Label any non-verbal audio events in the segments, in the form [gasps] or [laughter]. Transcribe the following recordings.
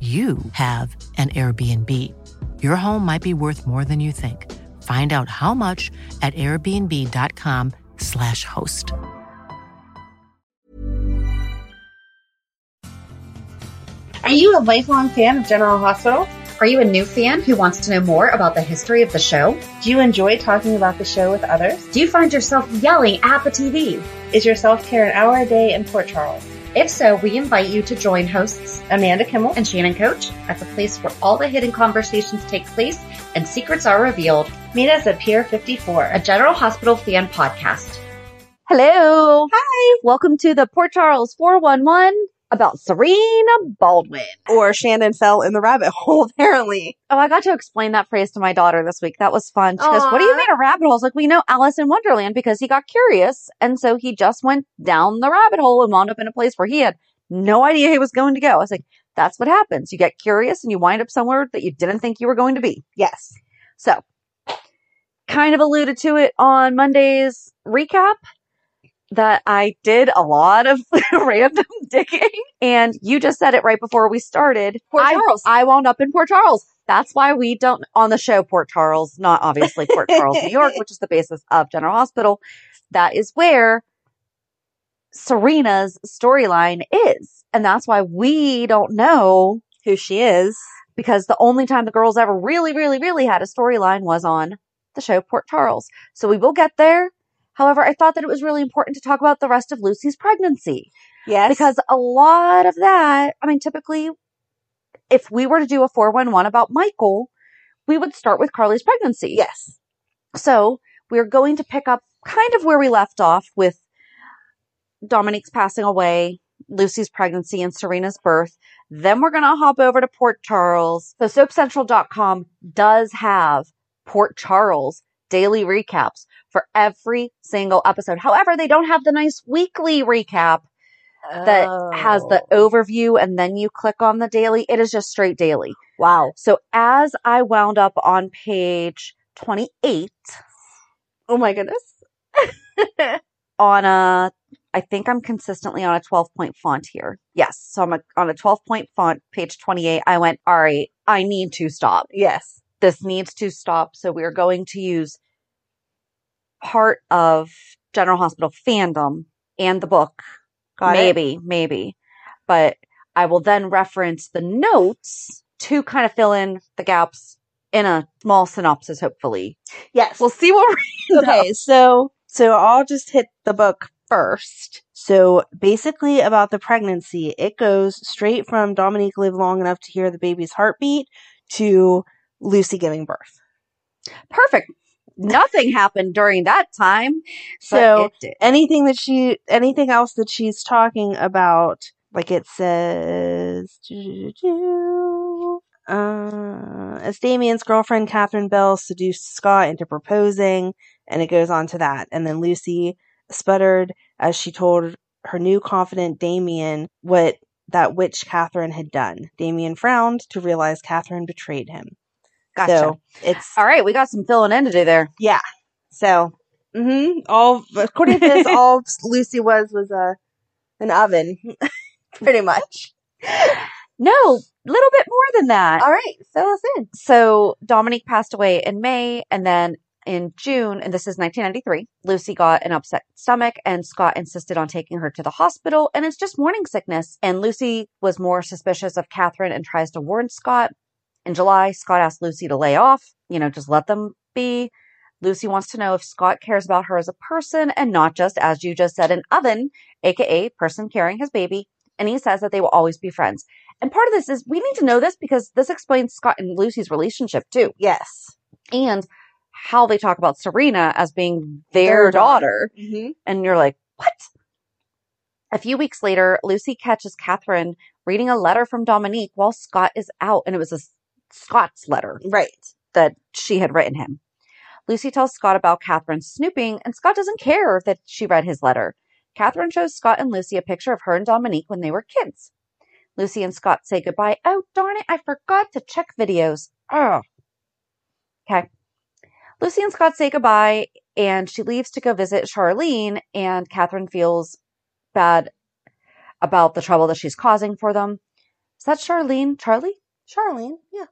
you have an Airbnb. Your home might be worth more than you think. Find out how much at airbnb.com/slash host. Are you a lifelong fan of General Hospital? Are you a new fan who wants to know more about the history of the show? Do you enjoy talking about the show with others? Do you find yourself yelling at the TV? Is your self care an hour a day in Port Charles? If so, we invite you to join hosts Amanda Kimmel and Shannon Coach at the place where all the hidden conversations take place and secrets are revealed. Meet us at Pier 54, a General Hospital fan podcast. Hello. Hi. Welcome to the Port Charles 411 about Serena Baldwin. Or Shannon fell in the rabbit hole, [laughs] apparently. Oh, I got to explain that phrase to my daughter this week. That was fun. She goes, What do you mean a rabbit hole? I like, We know Alice in Wonderland because he got curious. And so he just went down the rabbit hole and wound up in a place where he had no idea he was going to go. I was like, That's what happens. You get curious and you wind up somewhere that you didn't think you were going to be. Yes. So, kind of alluded to it on Monday's recap that I did a lot of [laughs] random digging. And you just said it right before we started. Port Charles. I, I wound up in Port Charles. That's why we don't, on the show, Port Charles, not obviously Port Charles, New York, [laughs] which is the basis of General Hospital. That is where Serena's storyline is. And that's why we don't know who she is. Because the only time the girls ever really, really, really had a storyline was on the show Port Charles. So we will get there. However, I thought that it was really important to talk about the rest of Lucy's pregnancy. Yes. Because a lot of that, I mean, typically, if we were to do a 411 about Michael, we would start with Carly's pregnancy. Yes. So we're going to pick up kind of where we left off with Dominique's passing away, Lucy's pregnancy, and Serena's birth. Then we're going to hop over to Port Charles. So soapcentral.com does have Port Charles daily recaps for every single episode. However, they don't have the nice weekly recap that Oh. has the oh. overview and then you click on the daily. It is just straight daily. Wow. So as I wound up on page 28 Oh my goodness. [laughs] on a, I think I'm consistently on a 12 point font here. Yes. So I'm a, on a 12 point font, page 28. I went, all right, I need to stop. Yes. This needs to stop. So we are going to use part of General Hospital fandom and the book. Got it. maybe, maybe. But I will then reference the notes to kind of fill in the gaps in a small synopsis, hopefully. Yes. We'll see what we end up. okay, so so I'll just hit the book first. So basically about the pregnancy, it goes straight from Dominique lived long enough to hear the baby's heartbeat to Lucy giving birth. Perfect. Nothing happened during that time. So anything that she anything else that she's talking about, like it says uh, as Damien's girlfriend Catherine Bell seduced Scott into proposing, and it goes on to that. And then Lucy sputtered as she told her new confident Damien what that witch Catherine had done. Damien frowned to realize Catherine betrayed him. Gotcha. So it's All right, we got some filling in to do there. yeah. So hmm all according to this, [laughs] all Lucy was was a an oven, [laughs] pretty much. No, a little bit more than that. All right, fill us in. So Dominique passed away in May, and then in June, and this is 1993, Lucy got an upset stomach, and Scott insisted on taking her to the hospital, and it's just morning sickness. And Lucy was more suspicious of Catherine and tries to warn Scott. In July, Scott asked Lucy to lay off, you know, just let them be. Lucy wants to know if Scott cares about her as a person and not just, as you just said, an oven, aka person carrying his baby. And he says that they will always be friends. And part of this is we need to know this because this explains Scott and Lucy's relationship too, Yes. and how they talk about Serena as being their, Their daughter. daughter. Mm-hmm. And you're like, what? A few weeks later, Lucy catches Catherine reading a letter from Dominique while Scott is out, and it was a Scott's letter Right. that she had written him. Lucy tells Scott about Catherine snooping, and Scott doesn't care that she read his letter. Catherine shows Scott and Lucy a picture of her and Dominique when they were kids. Lucy and Scott say goodbye. Oh, darn it, I forgot to check videos. Oh. Okay. Lucy and Scott say goodbye, and she leaves to go visit Charlene, and Catherine feels bad about the trouble that she's causing for them. Is that Charlene? Charlie? Charlene. Yeah.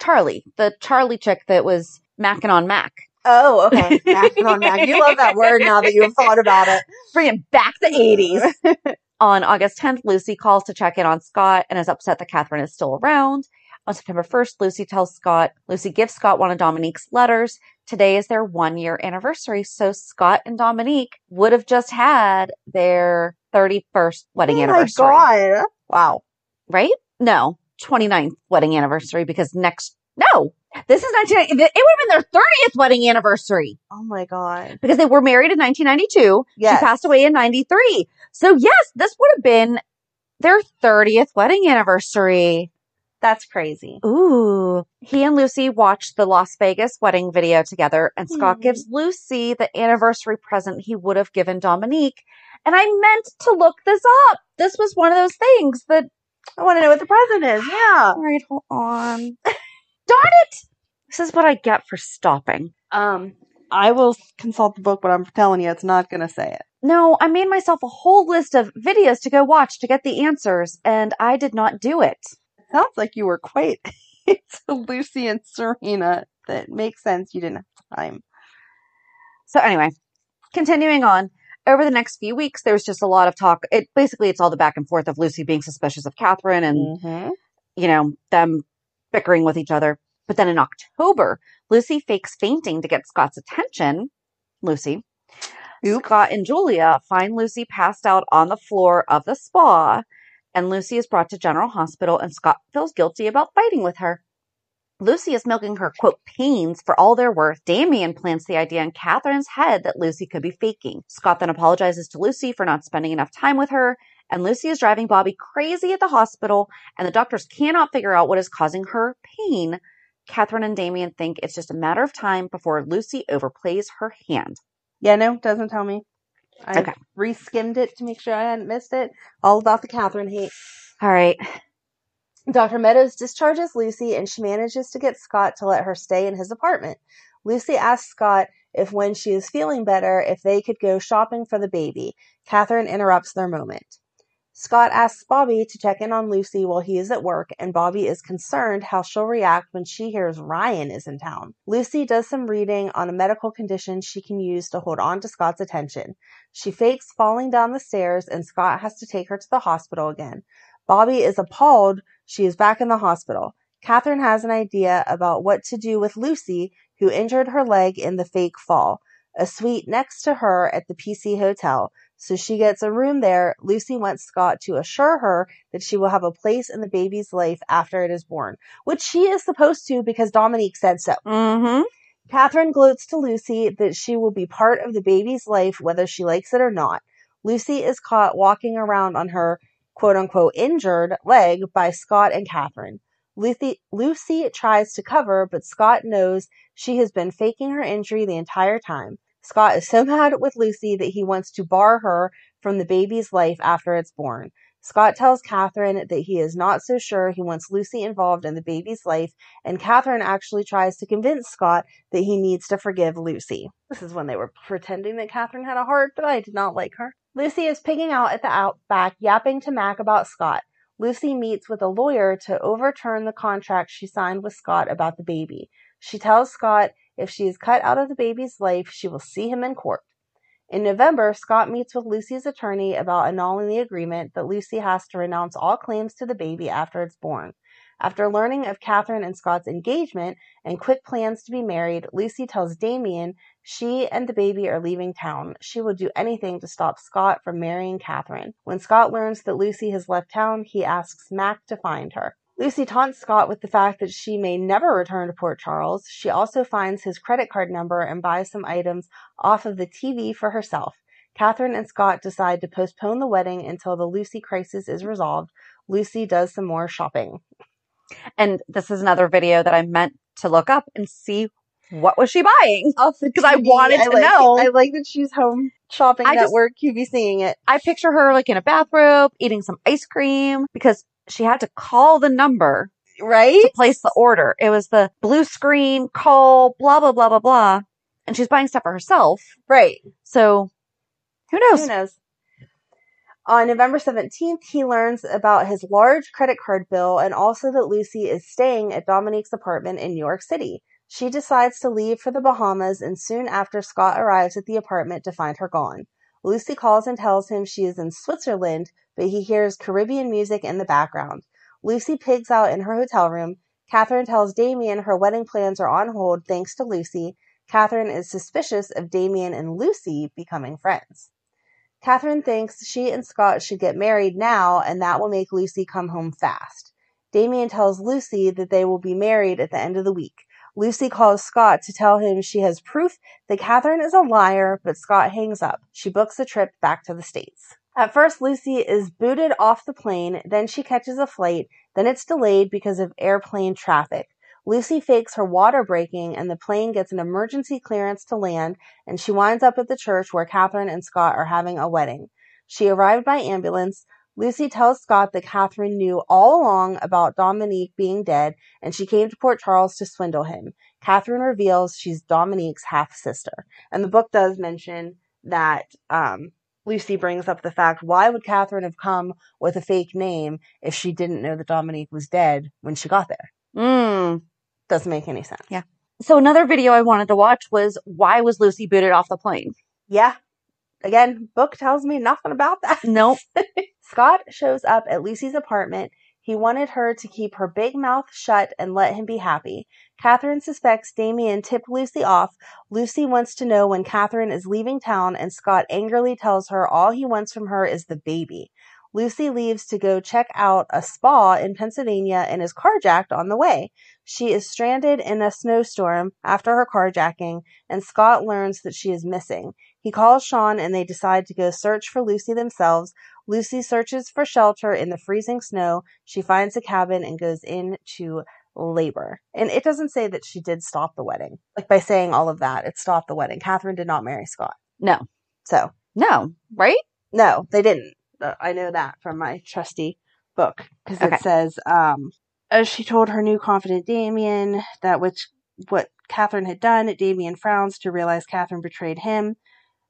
Charlie, the Charlie chick that was macking on Mac. Oh, okay. [laughs] Mac on Mac. You love that word now that you've thought about it. Bringing back the 80s. [laughs] on August 10th, Lucy calls to check in on Scott and is upset that Catherine is still around. On September 1st, Lucy tells Scott, Lucy gives Scott one of Dominique's letters. Today is their one year anniversary. So Scott and Dominique would have just had their 31st wedding oh anniversary. Oh my god. Wow. Right? No, 29th wedding anniversary because next, no, this is 1990. It would have been their 30th wedding anniversary Oh my god. because they were married in 1992. Yes. She passed away in 93. So yes, this would have been their 30th wedding anniversary. That's crazy. Ooh. He and Lucy watched the Las Vegas wedding video together and Scott Hmm. gives Lucy the anniversary present he would have given Dominique. And I meant to look this up. This was one of those things that, I want to know what the present is. Yeah. [gasps] all right, hold on. [laughs] Darn it. This is what I get for stopping. Um, I will consult the book, but I'm telling you, it's not going to say it. No, I made myself a whole list of videos to go watch to get the answers and I did not do it. Sounds like you were quite [laughs] into Lucy and Serena. That makes sense. You didn't have time. So anyway, continuing on. Over the next few weeks, there's just a lot of talk. It basically it's all the back and forth of Lucy being suspicious of Catherine and Mm-hmm. you know them bickering with each other. But then in October, Lucy fakes fainting to get Scott's attention. Lucy, Scott and Julia find Lucy passed out on the floor of the spa, and Lucy is brought to General Hospital, and Scott feels guilty about fighting with her. Lucy is milking her, quote, pains for all they're worth. Damien plants the idea in Catherine's head that Lucy could be faking. Scott then apologizes to Lucy for not spending enough time with her, and Lucy is driving Bobby crazy at the hospital, and the doctors cannot figure out what is causing her pain. Catherine and Damien think it's just a matter of time before Lucy overplays her hand. Yeah, no, doesn't tell me. I Okay. re-skimmed it to make sure I hadn't missed it. All about the Catherine hate. All right. Dr. Meadows discharges Lucy and she manages to get Scott to let her stay in his apartment. Lucy asks Scott if when she is feeling better, if they could go shopping for the baby. Catherine interrupts their moment. Scott asks Bobby to check in on Lucy while he is at work, and Bobby is concerned how she'll react when she hears Ryan is in town. Lucy does some reading on a medical condition she can use to hold on to Scott's attention. She fakes falling down the stairs, and Scott has to take her to the hospital again. Bobby is appalled she is back in the hospital. Catherine has an idea about what to do with Lucy, who injured her leg in the fake fall. A suite next to her at the PC Hotel. So she gets a room there. Lucy wants Scott to assure her that she will have a place in the baby's life after it is born, which she is supposed to because Dominique said so. Mm-hmm. Catherine gloats to Lucy that she will be part of the baby's life whether she likes it or not. Lucy is caught walking around on her quote unquote injured leg by Scott and Catherine. Lucy, Lucy tries to cover, but Scott knows she has been faking her injury the entire time. Scott is so [laughs] mad with Lucy that he wants to bar her from the baby's life after it's born. Scott tells Catherine that he is not so sure he wants Lucy involved in the baby's life, and Catherine actually tries to convince Scott that he needs to forgive Lucy. This is when they were pretending that Catherine had a heart, but I did not like her. Lucy is pigging out at the outback, yapping to Mac about Scott. Lucy meets with a lawyer to overturn the contract she signed with Scott about the baby. She tells Scott if she is cut out of the baby's life, she will see him in court. In November, Scott meets with Lucy's attorney about annulling the agreement that Lucy has to renounce all claims to the baby after it's born. After learning of Catherine and Scott's engagement and quick plans to be married, Lucy tells Damien she and the baby are leaving town. She will do anything to stop Scott from marrying Catherine. When Scott learns that Lucy has left town, he asks Mac to find her. Lucy taunts Scott with the fact that she may never return to Port Charles. She also finds his credit card number and buys some items off of the TV for herself. Catherine and Scott decide to postpone the wedding until the Lucy crisis is resolved. Lucy does some more shopping. And this is another video that I meant to look up and see what was she buying Because I wanted to like, know. I like that she's home shopping I just- network. You be seeing it. I picture her like in a bathrobe eating some ice cream because she had to call the number Right? to place the order. It was the blue screen call, blah, blah, blah, blah, blah. And she's buying stuff for herself. Right. So who knows? Who knows? On November 17th, he learns about his large credit card bill and also that Lucy is staying at Dominique's apartment in New York City. She decides to leave for the Bahamas, and soon after, Scott arrives at the apartment to find her gone. Lucy calls and tells him she is in Switzerland, but he hears Caribbean music in the background. Lucy pigs out in her hotel room. Catherine tells Damien her wedding plans are on hold thanks to Lucy. Catherine is suspicious of Damien and Lucy becoming friends. Catherine thinks she and Scott should get married now, and that will make Lucy come home fast. Damien tells Lucy that they will be married at the end of the week. Lucy calls Scott to tell him she has proof that Catherine is a liar, but Scott hangs up. She books a trip back to the States. At first, Lucy is booted off the plane, then she catches a flight, then it's delayed because of airplane traffic. Lucy fakes her water breaking, and the plane gets an emergency clearance to land, and she winds up at the church where Catherine and Scott are having a wedding. She arrived by ambulance. Lucy tells Scott that Catherine knew all along about Dominique being dead, and she came to Port Charles to swindle him. Catherine reveals she's Dominique's half sister. And the book does mention that um, Lucy brings up the fact why would Catherine have come with a fake name if she didn't know that Dominique was dead when she got there? Mm. Doesn't make any sense. Yeah. So another video I wanted to watch was why was Lucy booted off the plane? Yeah. Again, book tells me nothing about that. Nope. [laughs] Scott shows up at Lucy's apartment. He wanted her to keep her big mouth shut and let him be happy. Catherine suspects Damien tipped Lucy off. Lucy wants to know when Catherine is leaving town, and Scott angrily tells her all he wants from her is the baby. Lucy leaves to go check out a spa in Pennsylvania and is carjacked on the way. She is stranded in a snowstorm after her carjacking, and Scott learns that she is missing. He calls Sean and they decide to go search for Lucy themselves. Lucy searches for shelter in the freezing snow. She finds a cabin and goes into labor. And it doesn't say that she did stop the wedding. Like by saying all of that, it stopped the wedding. Catherine did not marry Scott. No. So, No. Right? no, they didn't. Uh, I know that from my trusty book because Okay. it says, um, as she told her new confidant Damien that which what Catherine had done, Damien frowns to realize Catherine betrayed him.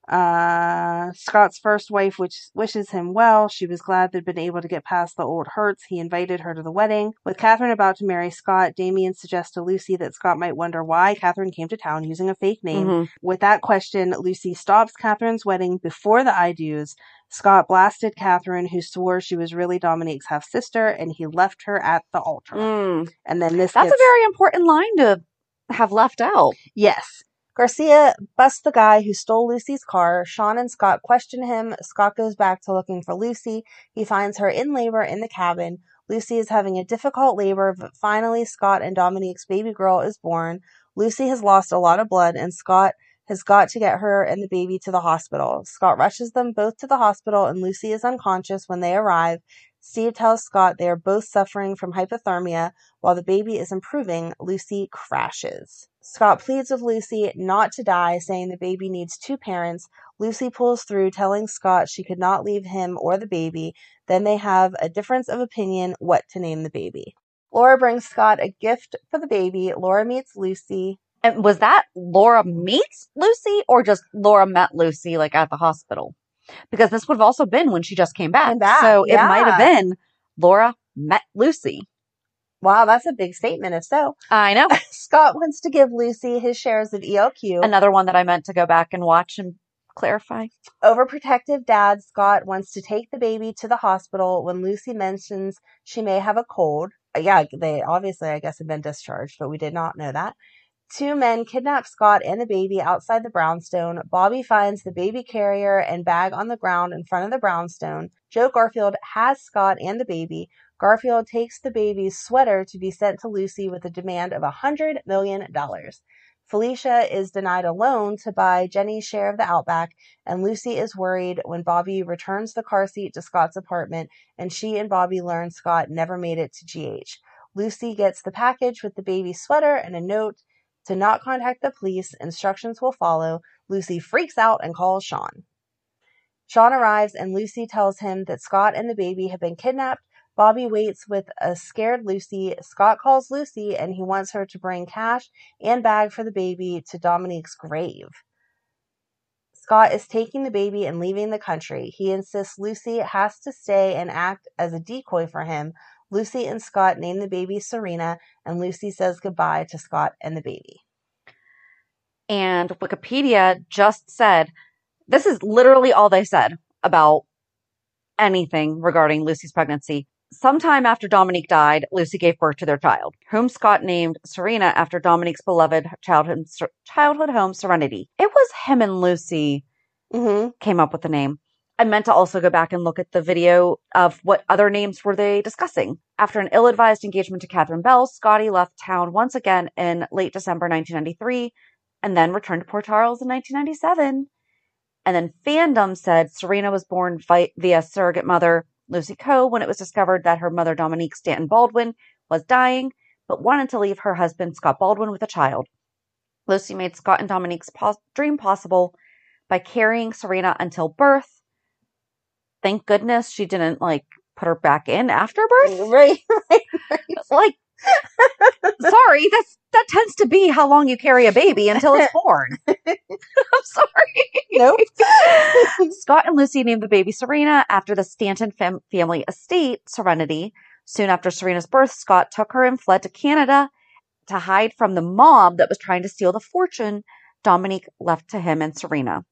Uh, Scott's first wife, which wishes him well. She was glad they'd been able to get past the old hurts. He invited her to the wedding. With Catherine about to marry Scott, Damien suggests to Lucy that Scott might wonder why Catherine came to town using a fake name. Mhm. With that question, Lucy stops Catherine's wedding before the I do's. Scott blasted Catherine, who swore she was really Dominique's half sister, and he left her at the altar. Mm. And then this That's gets, a very important line to have left out. yes. Garcia busts the guy who stole Lucy's car. Sean and Scott question him. Scott goes back to looking for Lucy. He finds her in labor in the cabin. Lucy is having a difficult labor, but finally Scott and Dominique's baby girl is born. Lucy has lost a lot of blood, and Scott has got to get her and the baby to the hospital. Scott rushes them both to the hospital, and Lucy is unconscious when they arrive. Steve tells Scott they are both suffering from hypothermia. While the baby is improving, Lucy crashes. Scott pleads with Lucy not to die, saying the baby needs two parents. Lucy pulls through, telling Scott she could not leave him or the baby. Then they have a difference of opinion what to name the baby. Laura brings Scott a gift for the baby. Laura meets Lucy. And was that Laura meets Lucy or just Laura met Lucy like at the hospital? Because this would have also been when she just came back. Came back, so it might have been Laura met Lucy. Wow, that's a big statement if so. I know. [laughs] Scott wants to give Lucy his shares of ELQ. Another one that I meant to go back and watch and clarify. Overprotective dad Scott wants to take the baby to the hospital when Lucy mentions she may have a cold. Uh, Yeah, they obviously, I guess, have been discharged, but we did not know that. Two men kidnap Scott and the baby outside the brownstone. Bobby finds the baby carrier and bag on the ground in front of the brownstone. Joe Garfield has Scott and the baby. Garfield takes the baby's sweater to be sent to Lucy with a demand of a $100 million. Felicia is denied a loan to buy Jenny's share of the Outback, and Lucy is worried when Bobby returns the car seat to Scott's apartment, and she and Bobby learn Scott never made it to GH. Lucy gets the package with the baby's sweater and a note to not contact the police. Instructions will follow. Lucy freaks out and calls Sean. Sean arrives, and Lucy tells him that Scott and the baby have been kidnapped. Bobby waits with a scared Lucy. Scott calls Lucy and he wants her to bring cash and bag for the baby to Dominique's grave. Scott is taking the baby and leaving the country. He insists Lucy has to stay and act as a decoy for him. Lucy and Scott name the baby Serena, and Lucy says goodbye to Scott and the baby. And Wikipedia just said this is literally all they said about anything regarding Lucy's pregnancy. Sometime after Dominique died, Lucy gave birth to their child, whom Scott named Serena after Dominique's beloved childhood, childhood home, Serenity. It was him and Lucy Mm-hmm. came up with the name. I meant to also go back and look at the video of what other names were they discussing. After an ill-advised engagement to Catherine Bell, Scotty left town once again in late December 1993 and then returned to Port Charles in 1997. And then fandom said Serena was born via surrogate mother Lucy Coe when it was discovered that her mother Dominique Stanton Baldwin was dying, but wanted to leave her husband Scott Baldwin with a child. Lucy made Scott and Dominique's pos- dream possible by carrying Serena until birth. Thank goodness she didn't like put her back in after birth. Right, [laughs] right, right. [laughs] Like, [laughs] sorry, that's that tends to be how long you carry a baby until it's [laughs] born. [laughs] I'm sorry. Nope. Scott and Lucy named the baby Serena after the Stanton fam- family estate, Serenity. Soon after Serena's birth, Scott took her and fled to Canada to hide from the mob that was trying to steal the fortune Dominique left to him and Serena.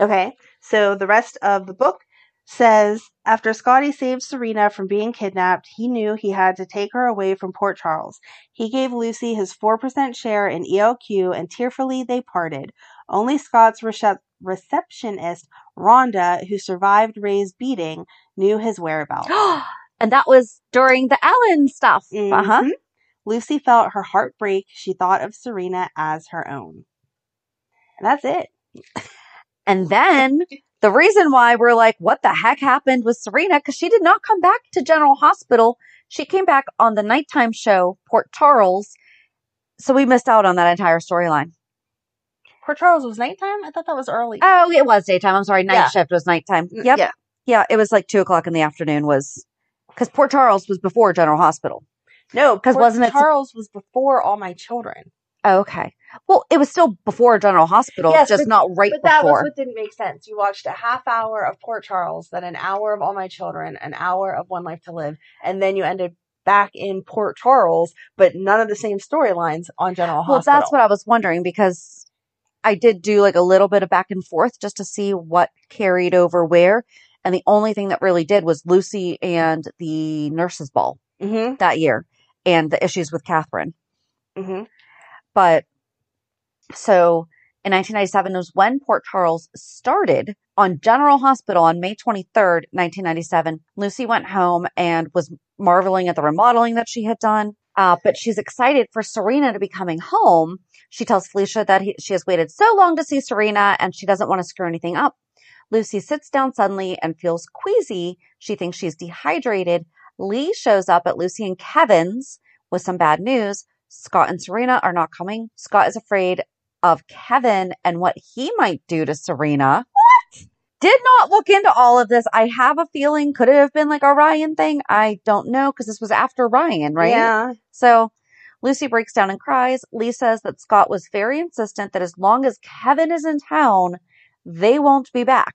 Okay, so the rest of the book says after Scotty saved Serena from being kidnapped, he knew he had to take her away from Port Charles. He gave Lucy his 4% share in ELQ and tearfully they parted. Only Scott's recep- receptionist, Rhonda, who survived Ray's beating, knew his whereabouts. [gasps] and that was during the Allen stuff. Uh huh. Mhm. Lucy felt her heart break. She thought of Serena as her own. And that's it. And then [laughs] the reason why we're like, what the heck happened with Serena? Because she did not come back to General Hospital. She came back on the nighttime show, Port Charles. So we missed out on that entire storyline. Port Charles was nighttime? I thought that was early. Oh, it was daytime. I'm sorry. Night Yeah. shift was nighttime. Yep. yeah. Yeah. It was like two o'clock in the afternoon was because Port Charles was before General Hospital. No, 'Cause Port wasn't it- Charles was before All My Children. Oh, okay. Well, it was still before General Hospital, Yes, just but- not right But that was what didn't make sense. You watched a half hour of Port Charles, then an hour of All My Children, an hour of One Life to Live, and then you ended back in Port Charles, but none of the same storylines on General Well, Hospital. Well, that's what I was wondering because I did do like a little bit of back and forth just to see what carried over where. And the only thing that really did was Lucy and the nurses' ball Mm-hmm. that year and the issues with Catherine. Mm-hmm. But so in 1997 was when Port Charles started on General Hospital on May 23rd, 1997. Lucy went home and was marveling at the remodeling that she had done. Uh, but she's excited for Serena to be coming home. She tells Felicia that he, she has waited so long to see Serena and she doesn't want to screw anything up. Lucy sits down suddenly and feels queasy. She thinks she's dehydrated. Lee shows up at Lucy and Kevin's with some bad news. Scott and Serena are not coming. Scott is afraid of Kevin and what he might do to Serena. What? Did not look into all of this. I have a feeling could it have been like a Ryan thing? I don't know because this was after Ryan, right? Yeah. So Lucy breaks down and cries. Lee says that Scott was very insistent that as long as Kevin is in town, they won't be back.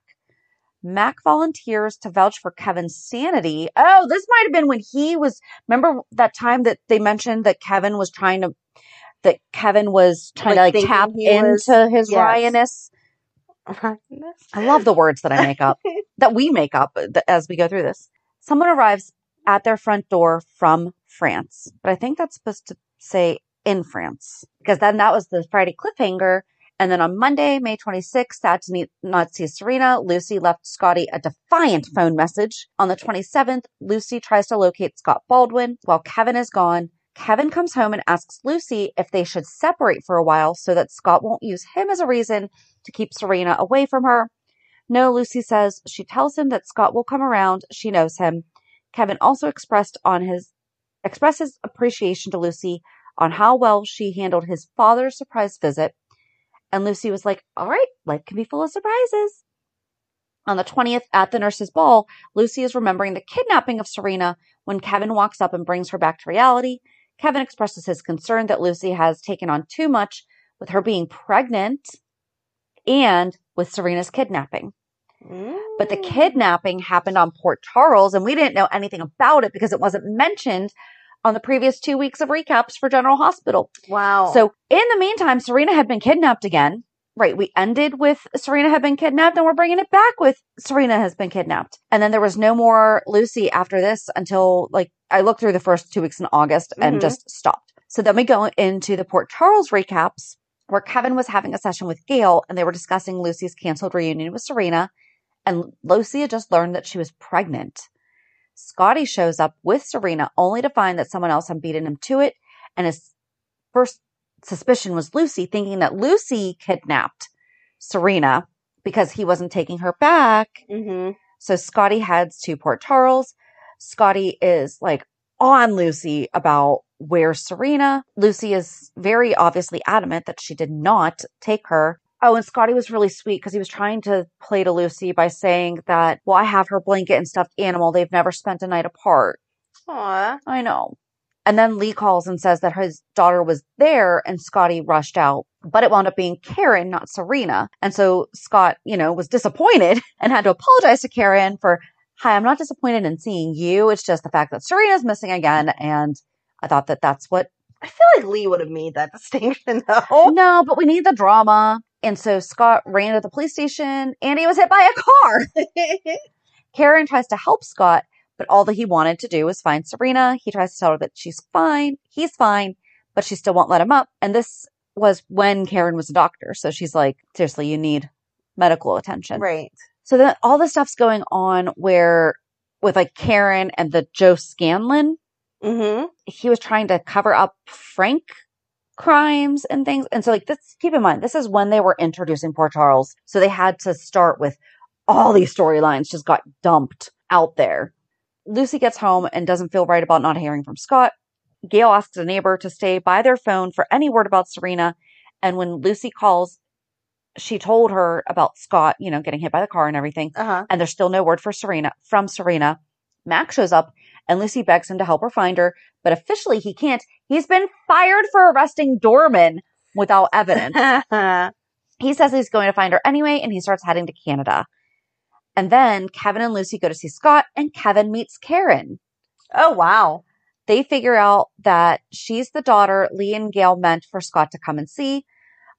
Mac volunteers to vouch for Kevin's sanity. Oh, this might have been when he was, remember that time that they mentioned that Kevin was trying to, that Kevin was trying Like to like tap into was- his yes. Ryaness. I love the words that I make up, [laughs] that we make up uh, as we go through this. Someone arrives at their front door from France, but I think that's supposed to say in France because then that was the Friday cliffhanger. And then on Monday, May 26th, sad to not see Serena, Lucy left Scotty a defiant phone message. On the 27th, Lucy tries to locate Scott Baldwin while Kevin is gone. Kevin comes home and asks Lucy if they should separate for a while so that Scott won't use him as a reason to keep Serena away from her. No, Lucy says she tells him that Scott will come around. She knows him. Kevin also expressed on his expresses appreciation to Lucy on how well she handled his father's surprise visit. And Lucy was like, all right, life can be full of surprises. On the 20th at the nurse's ball, Lucy is remembering the kidnapping of Serena when Kevin walks up and brings her back to reality. Kevin expresses his concern that Lucy has taken on too much with her being pregnant and with Serena's kidnapping. But the mm. kidnapping happened on Port Charles and we didn't know anything about it because it wasn't mentioned on the previous two weeks of recaps for General Hospital. Wow. So in the meantime, Serena had been kidnapped again. Right. We ended with Serena had been kidnapped and we're bringing it back with Serena has been kidnapped. And then there was no more Lucy after this until like I looked through the first two weeks in August and Mhm. just stopped. So then we go into the Port Charles recaps where Kevin was having a session with Gail and they were discussing Lucy's canceled reunion with Serena. And Lucy had just learned that she was pregnant. Scotty shows up with Serena only to find that someone else had beaten him to it. And his first suspicion was Lucy, thinking that Lucy kidnapped Serena because he wasn't taking her back. hmm So Scotty heads to Port Charles. Scotty is like on Lucy about where Serena. Lucy is very obviously adamant that she did not take her. Oh, and Scotty was really sweet because he was trying to play to Lucy by saying that, well, I have her blanket and stuffed animal. They've never spent a night apart. Aw. I know. And then Lee calls and says that his daughter was there and Scotty rushed out, but it wound up being Karen, not Serena. And so Scott, you know, was disappointed [laughs] and had to apologize to Karen for, hi, I'm not disappointed in seeing you. It's just the fact that Serena's missing again. And I thought that that's what, I feel like Lee would have made that [laughs] distinction though. no, but we need the drama. And so Scott ran to the police station and he was hit by a car. [laughs] Karen tries to help Scott, but all that he wanted to do was find Serena. He tries to tell her that she's fine, he's fine, but she still won't let him up. And this was when Karen was a doctor. So she's like, seriously, you need medical attention. right. So then all this stuff's going on where with like Karen and the Joe Scanlon, hmm he was trying to cover up Frank crimes and things. And so like this, keep in mind, this is when they were introducing Port Charles. So they had to start with all these storylines just got dumped out there. Lucy gets home and doesn't feel right about not hearing from Scott. Gail asks a neighbor to stay by their phone for any word about Serena. And when Lucy calls, she told her about Scott, you know, getting hit by the car and everything. Uh huh. And there's still no word for Serena from Serena. Max shows up and Lucy begs him to help her find her, but officially he can't. He's been fired for arresting Dorman without evidence. [laughs] he says he's going to find her anyway and he starts heading to Canada. And then Kevin and Lucy go to see Scott and Kevin meets Karen. oh wow. They figure out that she's the daughter Lee and Gail meant for Scott to come and see.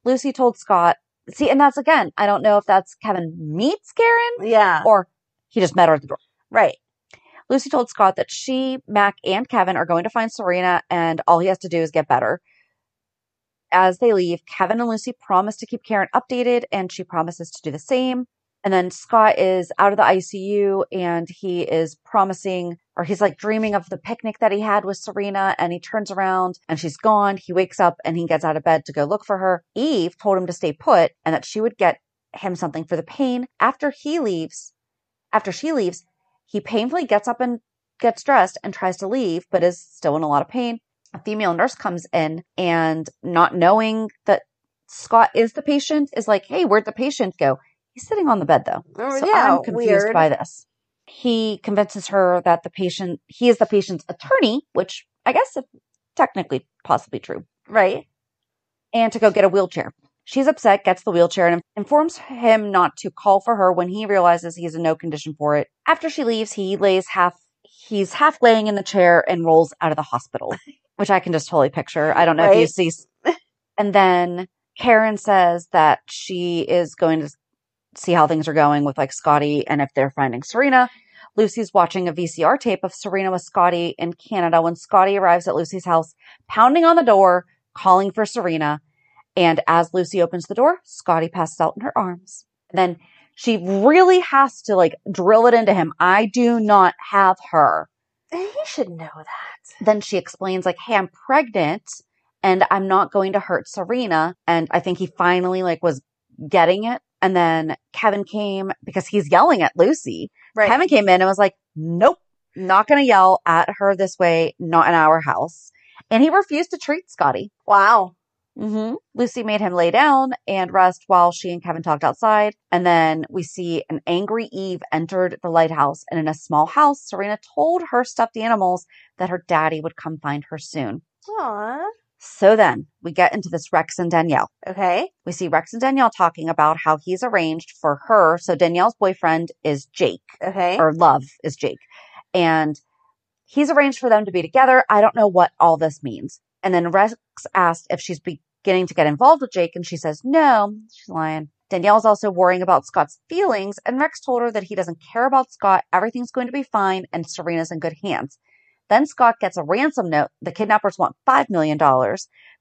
Lucy told Scott, see, and that's again, I don't know if that's Kevin meets Karen Yeah. or he just met her at the door. Right. Lucy told Scott that she, Mac, and Kevin are going to find Serena and all he has to do is get better. As they leave, Kevin and Lucy promise to keep Karen updated and she promises to do the same. And then Scott is out of the ICU and he is promising, or he's like dreaming of the picnic that he had with Serena. And he turns around and she's gone. He wakes up and he gets out of bed to go look for her. Eve told him to stay put and that she would get him something for the pain. After he leaves, after she leaves, he painfully gets up and gets dressed and tries to leave, but is still in a lot of pain. A female nurse comes in and not knowing that Scott is the patient is like, Hey, where'd the patient go? He's sitting on the bed though. Oh, so yeah, I'm confused weird. by this. He convinces her that the patient, he is the patient's attorney, which I guess is technically possibly true, Right. and to go get a wheelchair. She's upset, gets the wheelchair, and informs him not to call for her when he realizes he is in no condition for it. After she leaves, he lays half, he's half laying in the chair and rolls out of the hospital, [laughs] which I can just totally picture. I don't know if you see. [laughs] And then Karen says that she is going to see how things are going with like Scotty and if they're finding Serena. Lucy's watching a VCR tape of Serena with Scotty in Canada when Scotty arrives at Lucy's house, pounding on the door, calling for Serena. And as Lucy opens the door, Scotty passes out in her arms. And then she really has to like drill it into him. I do not have her. He should know that. Then she explains like, Hey, I'm pregnant and I'm not going to hurt Serena. And I think he finally like was getting it. And then Kevin came because he's yelling at Lucy. Right. Kevin came in and was like, nope, not going to yell at her this way, not in our house. And he refused to treat Scotty. Wow. hmm Lucy made him lay down and rest while she and Kevin talked outside. And then we see an angry Eve entered the lighthouse. And in a small house, Serena told her stuffed animals that her daddy would come find her soon. Aw. So then we get into this Rex and Danielle. Okay. We see Rex and Danielle talking about how he's arranged for her. So Danielle's boyfriend is Jake Okay. or love is Jake. And he's arranged for them to be together. I don't know what all this means. And then Rex asked if she's beginning to get involved with Jake, and she says no. She's lying. Danielle's also worrying about Scott's feelings, and Rex told her that he doesn't care about Scott. Everything's going to be fine, and Serena's in good hands. Then Scott gets a ransom note. The kidnappers want $5 million.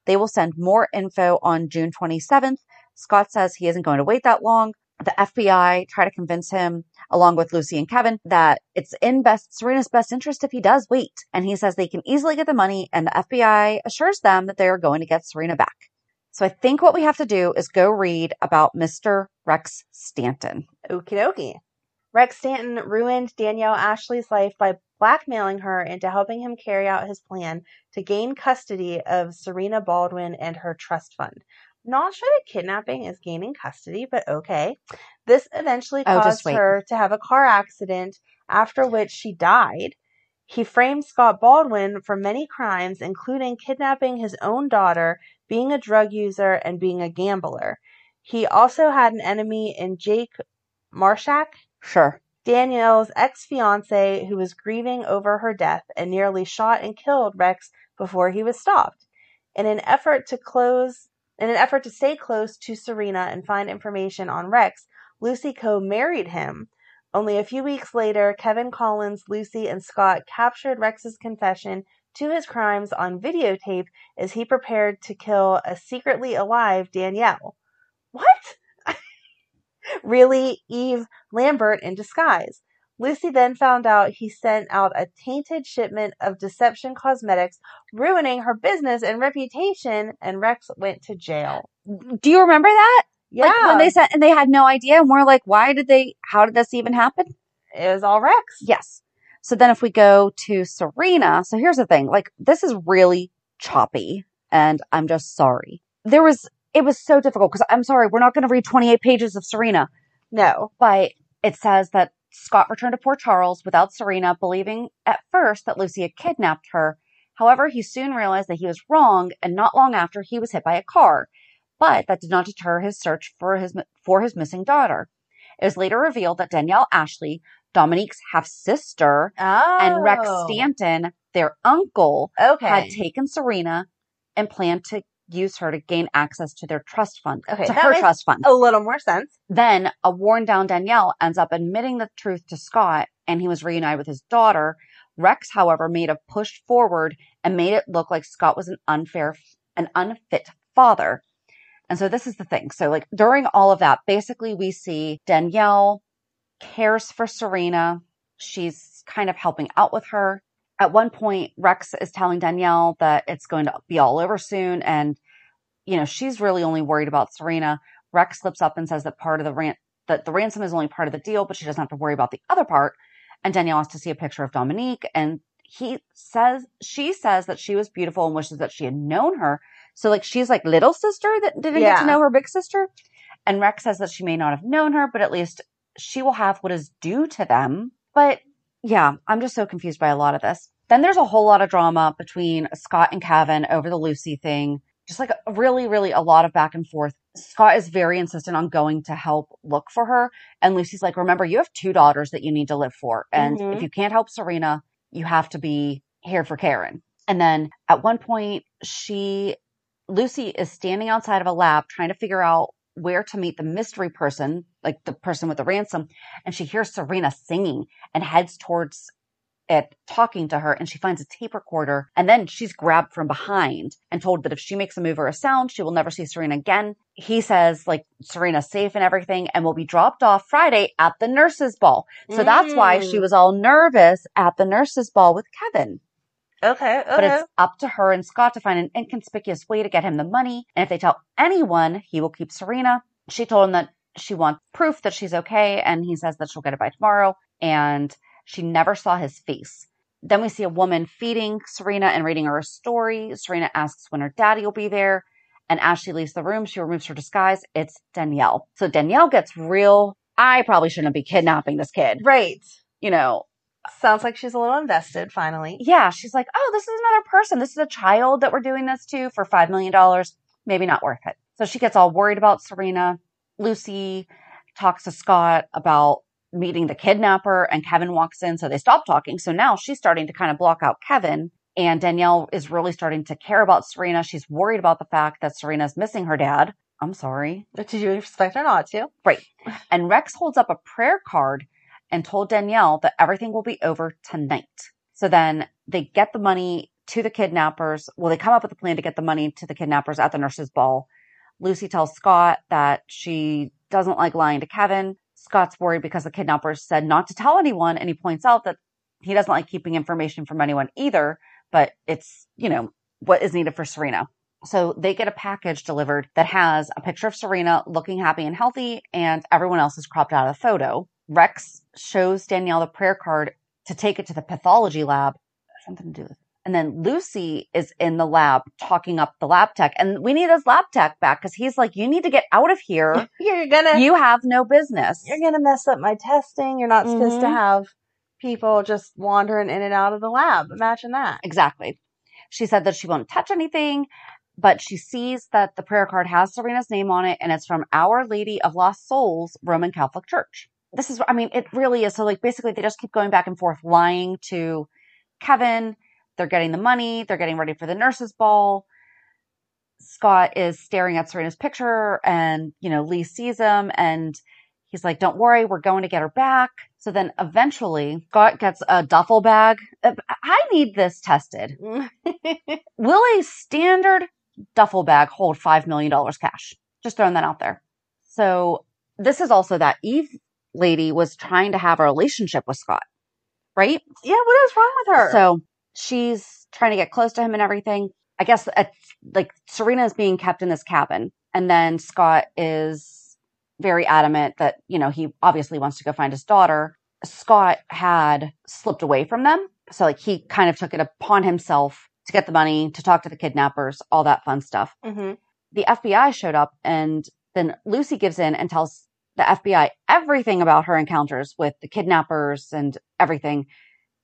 They will send more info on June 27th. Scott says he isn't going to wait that long. The FBI try to convince him, along with Lucy and Kevin, that it's in best Serena's best interest if he does wait. And he says they can easily get the money, and the FBI assures them that they are going to get Serena back. So I think what we have to do is go read about Mr. Rex Stanton. Okie dokie. Rex Stanton ruined Danielle Ashley's life by blackmailing her into helping him carry out his plan to gain custody of Serena Baldwin and her trust fund. Not sure that kidnapping is gaining custody, but okay. This eventually Oh, caused her to have a car accident, after which she died. He framed Scott Baldwin for many crimes, including kidnapping his own daughter, being a drug user, and being a gambler. He also had an enemy in Jake Marshak, Sure. Danielle's ex fiance, who was grieving over her death and nearly shot and killed Rex before he was stopped. In an effort to close, in an effort to stay close to Serena and find information on Rex, Lucy Coe married him. Only a few weeks later, Kevin Collins, Lucy, and Scott captured Rex's confession to his crimes on videotape as he prepared to kill a secretly alive Danielle. What? Really Eve Lambert in disguise. Lucy then found out he sent out a tainted shipment of deception cosmetics, ruining her business and reputation, and Rex went to jail. Do you remember that? Yeah, Like when they said, and they had no idea, and we're like, why did they, how did this even happen? it was all Rex. Yes. So then if we go to Serena, so here's the thing, like this is really choppy and I'm just sorry. There was, it was so difficult because I'm sorry, we're not going to read 28 pages of Serena, No. but it says that Scott returned to Port Charles without Serena, believing at first that Lucy had kidnapped her. However, he soon realized that he was wrong and not long after he was hit by a car. But that did not deter his search for his, for his missing daughter. It was later revealed that Danielle Ashley, Dominique's half sister, Oh. and Rex oh. Stanton, their uncle, Okay. had taken Serena and planned to use her to gain access to their trust fund, Okay, to her trust fund. a little more sense. Then a worn down Danielle ends up admitting the truth to Scott and he was reunited with his daughter. Rex, however, made a push forward and made it look like Scott was an unfair, an unfit father. And so this is the thing. So like during all of that, basically we see Danielle cares for Serena. She's kind of helping out with her. At one point, Rex is telling Danielle that it's going to be all over soon. And, you know, she's really only worried about Serena. Rex slips up and says that part of the rant that the ransom is only part of the deal, but she doesn't have to worry about the other part. And Danielle has to see a picture of Dominique, and he says she says that she was beautiful and wishes that she had known her. So like she's like little sister that didn't get to know her big sister. And Rex says that she may not have known her, but at least she will have what is due to them. But yeah, I'm just so confused by a lot of this. Then there's a whole lot of drama between Scott and Kevin over the Lucy thing. Just like really, really a lot of back and forth. Scott is very insistent on going to help look for her. And Lucy's like, remember, you have two daughters that you need to live for. And Mhm. if you can't help Serena, you have to be here for Karen. And then at one point, she, Lucy is standing outside of a lab trying to figure out where to meet the mystery person, like the person with the ransom. And she hears Serena singing and heads towards it, talking to her. And she finds a tape recorder. And then she's grabbed from behind and told that if she makes a move or a sound, she will never see Serena again. He says, like, Serena's safe and everything and will be dropped off Friday at the nurse's ball. So that's why she Mm. was all nervous at the nurse's ball with Kevin. Okay, okay. But it's up to her and Scott to find an inconspicuous way to get him the money. And if they tell anyone, he will keep Serena. She told him that she wants proof that she's okay. And he says that she'll get it by tomorrow. And she never saw his face. Then we see a woman feeding Serena and reading her a story. Serena asks when her daddy will be there. And as she leaves the room, she removes her disguise. It's Danielle. So Danielle gets real. I probably shouldn't be kidnapping this kid. right. You know, Sounds like she's a little invested finally. yeah, she's like, oh, this is another person. This is a child that we're doing this to for $5 million. Maybe not worth it. So she gets all worried about Serena. Lucy talks to Scott about meeting the kidnapper, and Kevin walks in. So they stop talking. So now she's starting to kind of block out Kevin. And Danielle is really starting to care about Serena. She's worried about the fact that Serena's missing her dad. I'm sorry. Did you expect her not to? Right. And Rex holds up a prayer card and told Danielle that everything will be over tonight. So then they get the money to the kidnappers. Well, they come up with a plan to get the money to the kidnappers at the nurse's ball. Lucy tells Scott that she doesn't like lying to Kevin. Scott's worried because the kidnappers said not to tell anyone. And he points out that he doesn't like keeping information from anyone either, but it's, you know, what is needed for Serena. So they get a package delivered that has a picture of Serena looking happy and healthy, and everyone else is cropped out of the photo. Rex shows Danielle the prayer card to take it to the pathology lab. Something to do with and then Lucy is in the lab talking up the lab tech. And we need this lab tech back because he's like, you need to get out of here. [laughs] You're gonna you have no business. you're gonna mess up my testing. You're not supposed to Mhm. have people just wandering in and out of the lab. Imagine that. Exactly. She said that she won't touch anything, but she sees that the prayer card has Serena's name on it and it's from Our Lady of Lost Souls Roman Catholic Church. This is, I mean, it really is. So, like, basically, they just keep going back and forth, lying to Kevin. They're getting the money, they're getting ready for the nurse's ball. Scott is staring at Serena's picture, and, you know, Lee sees him and he's like, Don't worry, we're going to get her back. So then eventually, Scott gets a duffel bag. Uh, I need this tested. [laughs] Will a standard duffel bag hold $5 million cash? Just throwing that out there. So this is also that Eve lady was trying to have a relationship with Scott, right? yeah, what is wrong with her? So she's trying to get close to him and everything. I guess it's like Serena is being kept in this cabin, and then Scott is very adamant that you know he obviously wants to go find his daughter. Scott had slipped away from them, so like he kind of took it upon himself to get the money, to talk to the kidnappers, all that fun stuff. hmm The FBI showed up, and then Lucy gives in and tells the FBI everything about her encounters with the kidnappers and everything.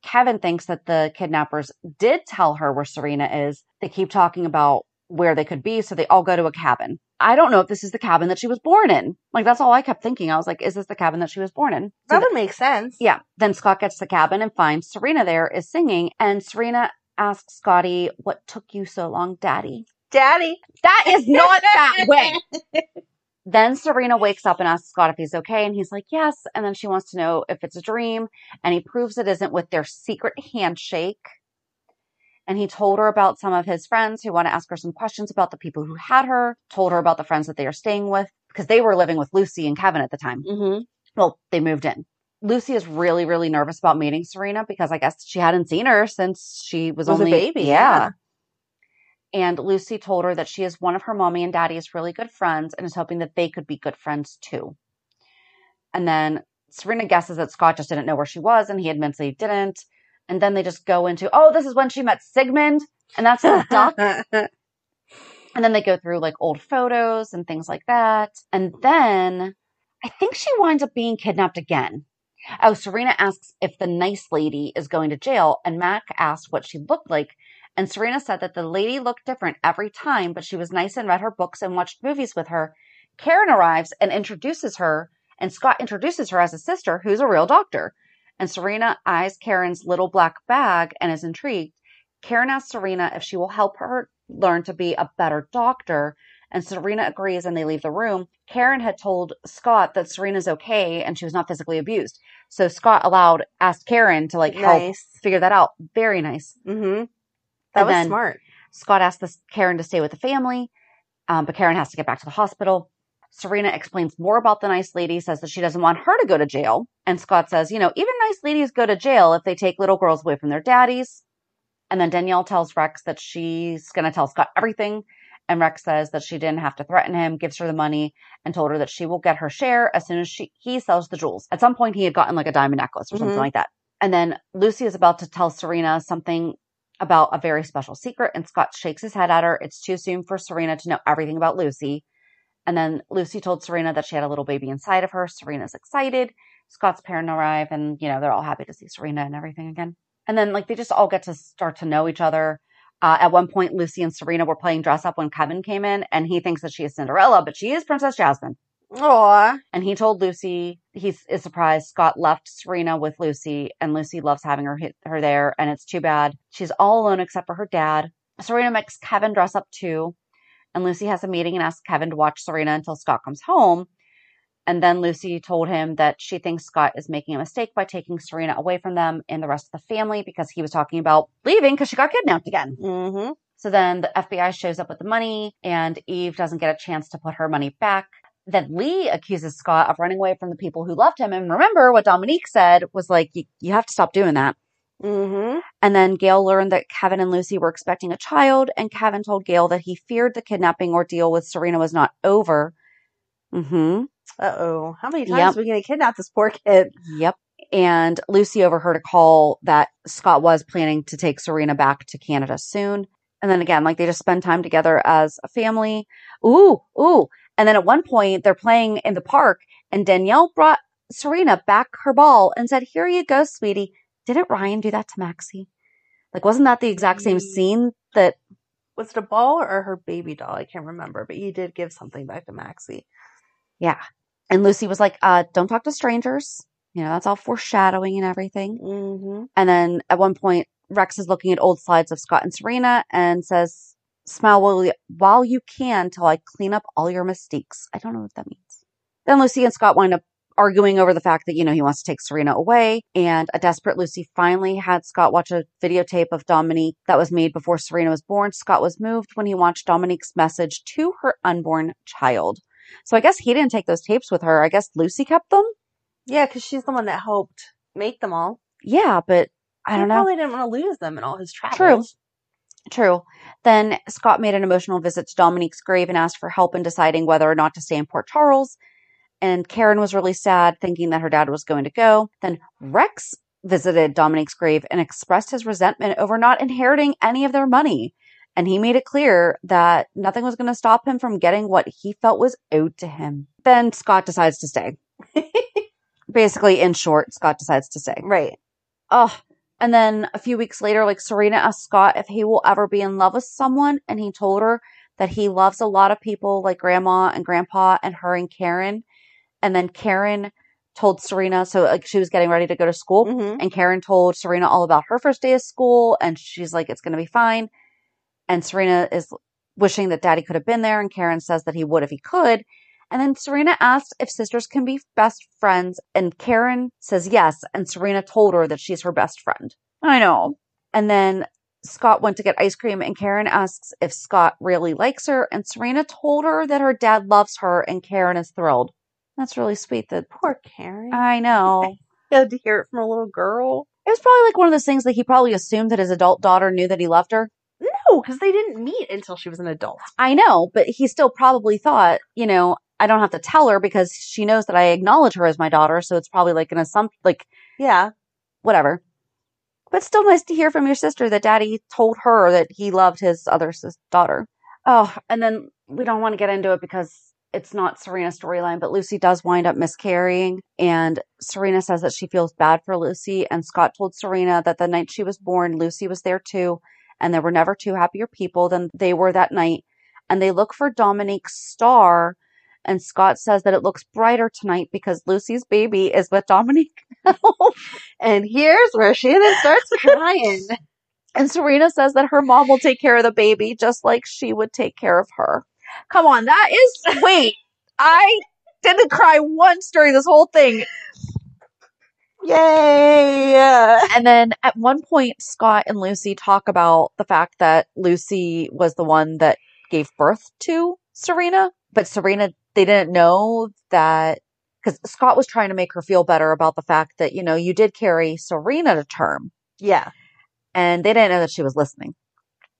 Kevin thinks that the kidnappers did tell her where Serena is. They keep talking about where they could be, so they all go to a cabin. I don't know if this is the cabin that she was born in. Like that's all I kept thinking. I was like, is this the cabin that she was born in? So that th- would make sense. yeah. Then Scott gets to the cabin and finds Serena there is singing, and Serena asks Scotty, "What took you so long, Daddy?" Daddy. That is not that way. [laughs] Then Serena wakes up and asks Scott if he's okay, and he's like, yes. And then she wants to know if it's a dream, and he proves it isn't with their secret handshake. And he told her about some of his friends who want to ask her some questions about the people who had her, told her about the friends that they are staying with, because they were living with Lucy and Kevin at the time. Mm-hmm. Well, they moved in. Lucy is really, really nervous about meeting Serena because I guess she hadn't seen her since she was, Was a baby, Yeah. yeah. And Lucy told her that she is one of her mommy and daddy's really good friends and is hoping that they could be good friends too. And then Serena guesses that Scott just didn't know where she was and he admits that he didn't. And then they just go into, oh, this is when she met Sigmund and that's his duck. [laughs] And then they go through like old photos and things like that. And then I think she winds up being kidnapped again. Oh, Serena asks if the nice lady is going to jail, and Mac asks what she looked like. And Serena said that the lady looked different every time, but she was nice and read her books and watched movies with her. Karen arrives and introduces her, and Scott introduces her as a sister who's a real doctor. And Serena eyes Karen's little black bag and is intrigued. Karen asks Serena if she will help her learn to be a better doctor. And Serena agrees and they leave the room. Karen had told Scott that Serena's okay and she was not physically abused. So Scott allowed, asked Karen to like help Nice. figure that out. Very nice. Mm-hmm. That And was then smart. Scott asked this Karen to stay with the family, um, but Karen has to get back to the hospital. Serena explains more about the nice lady, says that she doesn't want her to go to jail. And Scott says, you know, even nice ladies go to jail if they take little girls away from their daddies. And then Danielle tells Rex that she's going to tell Scott everything. And Rex says that she didn't have to threaten him, gives her the money, and told her that she will get her share as soon as she he sells the jewels. At some point, he had gotten like a diamond necklace or something Mhm. like that. And then Lucy is about to tell Serena something about a very special secret, and Scott shakes his head at her. It's too soon for Serena to know everything about Lucy. And then Lucy told Serena that she had a little baby inside of her. Serena's excited. Scott's parents arrive, and you know they're all happy to see Serena and everything again. And then like they just all get to start to know each other. Uh, at one point, Lucy and Serena were playing dress up when Kevin came in, and he thinks that she is Cinderella, but she is Princess Jasmine. Aw. And he told Lucy he is surprised Scott left Serena with Lucy, and Lucy loves having her her there. And it's too bad she's all alone except for her dad. Serena makes Kevin dress up too, and Lucy has a meeting and asks Kevin to watch Serena until Scott comes home. And then Lucy told him that she thinks Scott is making a mistake by taking Serena away from them and the rest of the family because he was talking about leaving because she got kidnapped again. Mm-hmm. So then the FBI shows up with the money, and Eve doesn't get a chance to put her money back. Then Lee accuses Scott of running away from the people who loved him. And remember what Dominique said was like, you, have to stop doing that. Mm-hmm. And then Gail learned that Kevin and Lucy were expecting a child, and Kevin told Gail that he feared the kidnapping ordeal with Serena was not over. Mm-hmm. Uh-oh. How many times Yep. are we going to kidnap this poor kid? Yep. And Lucy overheard a call that Scott was planning to take Serena back to Canada soon. And then again, like they just spend time together as a family. Ooh, ooh. And then at one point they're playing in the park and Danielle brought Serena back her ball and said, Here you go, sweetie. Didn't Ryan do that to Maxie? Like, wasn't that the exact same Mm. scene that Was it a ball or her baby doll? I can't remember, but you did give something back to Maxie. yeah. And Lucy was like, uh, don't talk to strangers. You know, that's all foreshadowing and everything. Mm-hmm. And then at one point, Rex is looking at old slides of Scott and Serena and says, Smile while you, while you can till I clean up all your mistakes. I don't know what that means. Then Lucy and Scott wind up arguing over the fact that, you know, he wants to take Serena away. And a desperate Lucy finally had Scott watch a videotape of Dominique that was made before Serena was born. Scott was moved when he watched Dominique's message to her unborn child. So I guess he didn't take those tapes with her. I guess Lucy kept them. Yeah, because she's the one that helped make them all. Yeah, but I He don't know. probably didn't want to lose them in all his travels. True. True. Then Scott made an emotional visit to Dominique's grave and asked for help in deciding whether or not to stay in Port Charles. And Karen was really sad, thinking that her dad was going to go. Then Rex visited Dominique's grave and expressed his resentment over not inheriting any of their money. And he made it clear that nothing was going to stop him from getting what he felt was owed to him. Then Scott decides to stay. [laughs] Basically, in short, Scott decides to stay. Right. Oh, and then a few weeks later, like Serena asked Scott if he will ever be in love with someone, and he told her that he loves a lot of people like grandma and grandpa and her and Karen. And then Karen told Serena, so like she was getting ready to go to school, Mm-hmm. and Karen told Serena all about her first day of school, and she's like, it's going to be fine. And Serena is wishing that daddy could have been there, and Karen says that he would if he could. And then Serena asked if sisters can be best friends, and Karen says yes, and Serena told her that she's her best friend. I know. And then Scott went to get ice cream, and Karen asks if Scott really likes her, and Serena told her that her dad loves her, and Karen is thrilled. That's really sweet. That Poor Karen. I know. [laughs] Had to hear it from a little girl. It was probably like one of those things that he probably assumed that his adult daughter knew that he loved her. No, No, because they didn't meet until she was an adult. I know, but he still probably thought, you know, I don't have to tell her because she knows that I acknowledge her as my daughter. So it's probably like an assumption, like Yeah. whatever. But still nice to hear from your sister that daddy told her that he loved his other sis- daughter. Oh, and then we don't want to get into it because it's not Serena's storyline, but Lucy does wind up miscarrying. And Serena says that she feels bad for Lucy. And Scott told Serena that the night she was born, Lucy was there too. And there were never two happier people than they were that night. And they look for Dominique's star. And Scott says that it looks brighter tonight because Lucy's baby is with Dominique. [laughs] And here's where Shannon starts crying. And Serena says that her mom will take care of the baby just like she would take care of her. Come on, that is. Wait, I didn't cry once during this whole thing. Yay! And then at one point, Scott and Lucy talk about the fact that Lucy was the one that gave birth to Serena, but Serena, they didn't know that because Scott was trying to make her feel better about the fact that, you know, you did carry Serena to term. Yeah. and they didn't know that she was listening.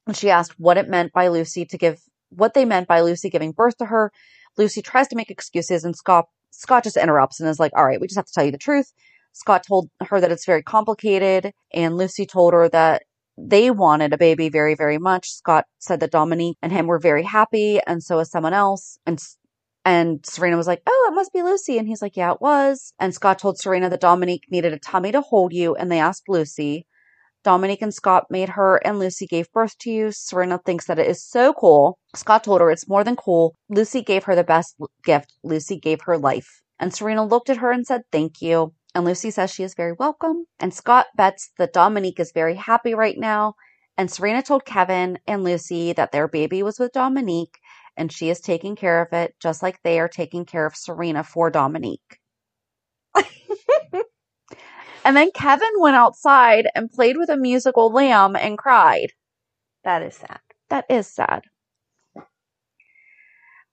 And she asked what it meant by Lucy to give, what they meant by Lucy giving birth to her. Lucy tries to make excuses and Scott, Scott just interrupts and is like, all right, we just have to tell you the truth. Scott told her that it's very complicated and Lucy told her that they wanted a baby very, very much. Scott said that Dominique and him were very happy and so is someone else. And and Serena was like, Oh, it must be Lucy. And he's like, Yeah, it was. And Scott told Serena that Dominique needed a tummy to hold you. And they asked Lucy. Dominique and Scott made her and Lucy gave birth to you. Serena thinks that it is so cool. Scott told her it's more than cool. Lucy gave her the best gift. Lucy gave her life. And Serena looked at her and said, Thank you. And Lucy says she is very welcome. And Scott bets that Dominique is very happy right now. And Serena told Kevin and Lucy that their baby was with Dominique and she is taking care of it just like they are taking care of Serena for Dominique. [laughs] and then Kevin went outside and played with a musical lamb and cried. That is sad. That is sad.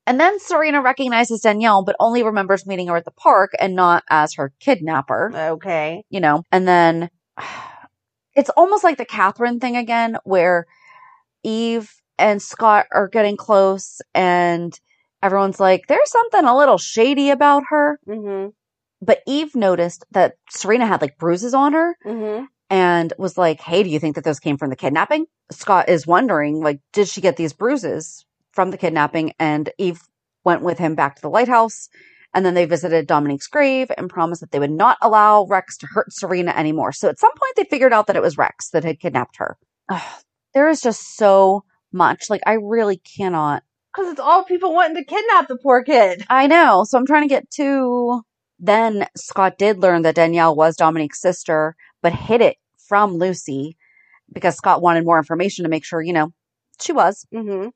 And then Serena recognizes Danielle, but only remembers meeting her at the park and not as her kidnapper, Okay. you know. And then [sighs] it's almost like the Catherine thing again, where Eve and Scott are getting close and everyone's like, there's something a little shady about her. Mm-hmm. But Eve noticed that Serena had like bruises on her Mm-hmm. and was like, Hey, do you think that those came from the kidnapping? Scott is wondering, like, did she get these bruises from the kidnapping? And Eve went with him back to the lighthouse. And then they visited Dominique's grave and promised that they would not allow Rex to hurt Serena anymore. So at some point, they figured out that it was Rex that had kidnapped her. Ugh, there is just so much. Like, I really cannot. Because it's all people wanting to kidnap the poor kid. I know. So I'm trying to get to. Then Scott did learn that Danielle was Dominique's sister, but hid it from Lucy because Scott wanted more information to make sure, you know, she was. Mm-hmm.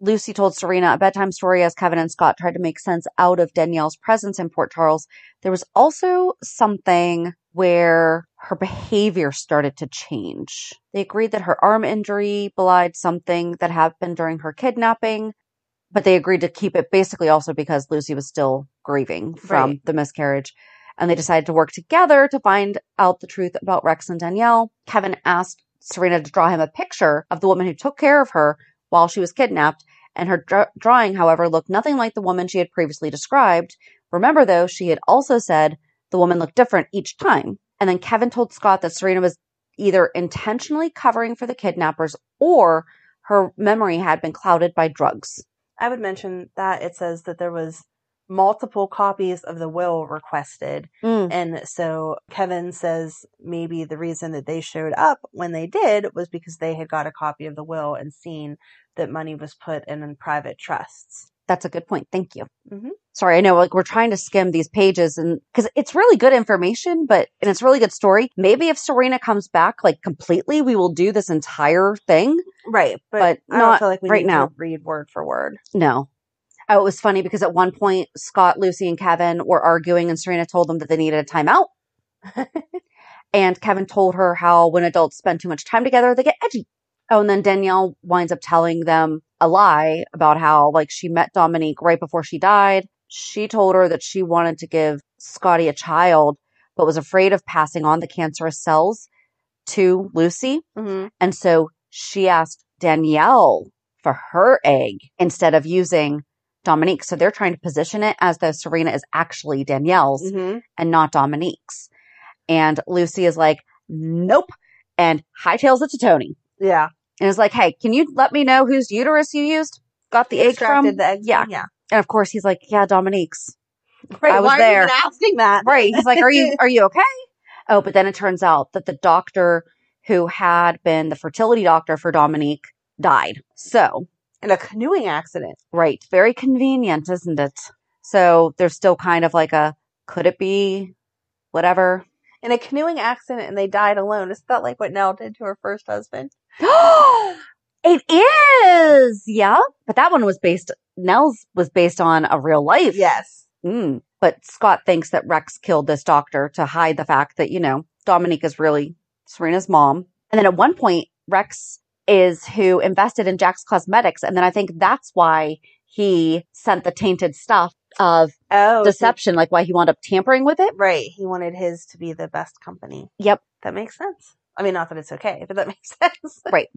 Lucy told Serena a bedtime story as Kevin and Scott tried to make sense out of Danielle's presence in Port Charles. There was also something where her behavior started to change. They agreed that her arm injury belied something that happened during her kidnapping, but they agreed to keep it basically also because Lucy was still grieving from Right. the miscarriage. And they decided to work together to find out the truth about Rex and Danielle. Kevin asked Serena to draw him a picture of the woman who took care of her while she was kidnapped, and her dra- drawing, however, looked nothing like the woman she had previously described. Remember, though, she had also said the woman looked different each time. And then Kevin told Scott that Serena was either intentionally covering for the kidnappers or her memory had been clouded by drugs. I would mention that it says that there was multiple copies of the will requested. Mm. And so Kevin says maybe the reason that they showed up when they did was because they had got a copy of the will and seen that money was put in, in private trusts. That's a good point. Thank you. Mhm. Sorry, I know like we're trying to skim these pages and because it's really good information, but and it's really good story. Maybe if Serena comes back like completely, we will do this entire thing. Right. But, But I not don't feel like we right need now. to read word for word. No. Oh, it was funny because at one point Scott, Lucy, and Kevin were arguing, and Serena told them that they needed a timeout. [laughs] and Kevin told her how when adults spend too much time together, they get edgy. Oh, and then Danielle winds up telling them a lie about how, like, she met Dominique right before she died. She told her that she wanted to give Scotty a child, but was afraid of passing on the cancerous cells to Lucy. Mm-hmm. And so she asked Danielle for her egg instead of using Dominique. So they're trying to position it as though Serena is actually Danielle's Mhm. and not Dominique's. And Lucy is like, nope. And hightails it to Tony Yeah. and it's like, hey, can you let me know whose uterus you used? Got the egg from? the eggs. Yeah. from- Yeah. And of course he's like, yeah, Dominique's. Right. I was why are there. you even asking that? Right. He's like, are you, [laughs] are you okay? Oh, but then it turns out that the doctor who had been the fertility doctor for Dominique died. So, In a canoeing accident. right. Very convenient, isn't it? So there's still kind of like a, could it be whatever? In a canoeing accident and they died alone. Isn't that like what Nell did to her first husband? [gasps] it is. Yeah. But that one was based, Nell's was based on a real life. Yes. Mm. But Scott thinks that Rex killed this doctor to hide the fact that, you know, Dominique is really Serena's mom. And then at one point, Rex is who invested in Jack's Cosmetics. And then I think that's why he sent the tainted stuff of Oh. so- deception, like why he wound up tampering with it. right. He wanted his to be the best company. Yep. That makes sense. I mean, not that it's okay, but that [laughs] makes sense. Right.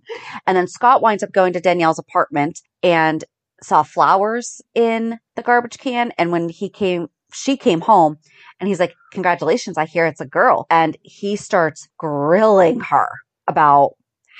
And then Scott winds up going to Danielle's apartment and saw flowers in the garbage can. And when he came, she came home and he's like, congratulations. I hear it's a girl. And he starts grilling her about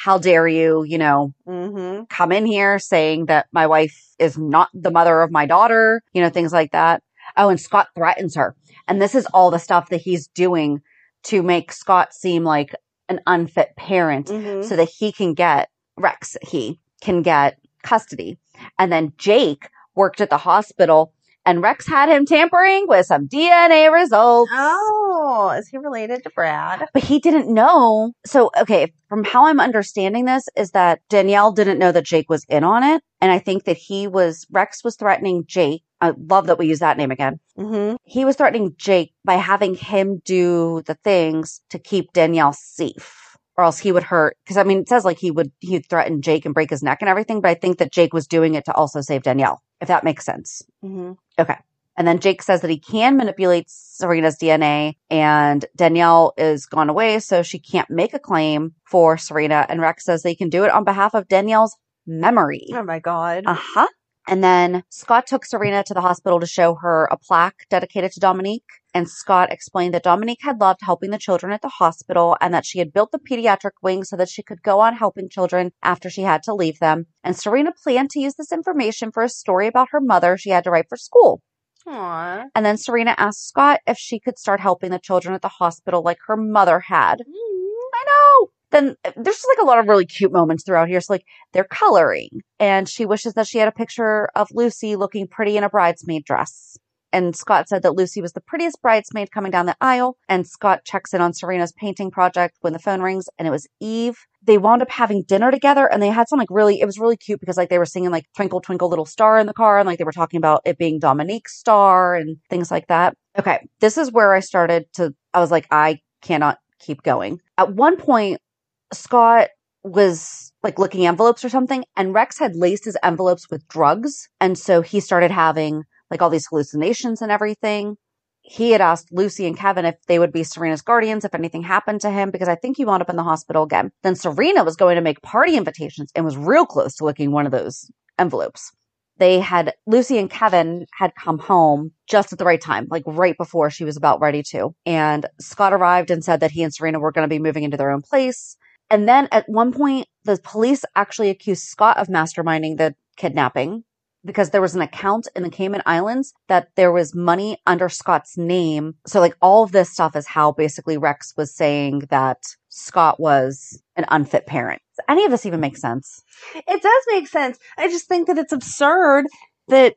how dare you, you know, Mm-hmm. come in here saying that my wife is not the mother of my daughter, you know, things like that. Oh, and Scott threatens her. And this is all the stuff that he's doing to make Scott seem like an unfit parent Mm-hmm. so that he can get Rex, he can get custody. And then Jake worked at the hospital and Rex had him tampering with some DNA results. Oh, is he related to Brad? But he didn't know. So, okay, from how I'm understanding this is that Danielle didn't know that Jake was in on it. And I think that he was, Rex was threatening Jake. I love that we use that name again. Mm-hmm. He was threatening Jake by having him do the things to keep Danielle safe. Or else he would hurt. Cause I mean, it says like he would, he'd threaten Jake and break his neck and everything. But I think that Jake was doing it to also save Danielle, if that makes sense. Mm-hmm. And then Jake says that he can manipulate Serena's DNA and Danielle is gone away, so she can't make a claim for Serena. And Rex says they can do it on behalf of Danielle's memory. Oh my god. Uh huh. And then Scott took Serena to the hospital to show her a plaque dedicated to Dominique. And Scott explained that Dominique had loved helping the children at the hospital and that she had built the pediatric wing so that she could go on helping children after she had to leave them. And Serena planned to use this information for a story about her mother she had to write for school. Aw. And then Serena asked Scott if she could start helping the children at the hospital like her mother had. Mm. I know. Then there's just like a lot of really cute moments throughout here. So like they're coloring and she wishes that she had a picture of Lucy looking pretty in a bridesmaid dress. And Scott said that Lucy was the prettiest bridesmaid coming down the aisle. And Scott checks in on Serena's painting project when the phone rings and it was Eve. They wound up having dinner together and they had some like really, it was really cute because like they were singing like Twinkle Twinkle Little Star in the car and like they were talking about it being Dominique's star and things like that. Okay. This is where I started to, I was like, I cannot keep going. At one point, Scott was like looking envelopes or something and Rex had laced his envelopes with drugs. And so he started having like all these hallucinations and everything. He had asked Lucy and Kevin if they would be Serena's guardians if anything happened to him because I think he wound up in the hospital again. Then Serena was going to make party invitations and was real close to licking one of those envelopes. They had Lucy and Kevin had come home just at the right time, like right before she was about ready to. And Scott arrived and said that he and Serena were going to be moving into their own place. And then at one point, the police actually accused Scott of masterminding the kidnapping because there was an account in the Cayman Islands that there was money under Scott's name. So like all of this stuff is how basically Rex was saying that Scott was an unfit parent. Does any of this even make sense? It does make sense. I just think that it's absurd that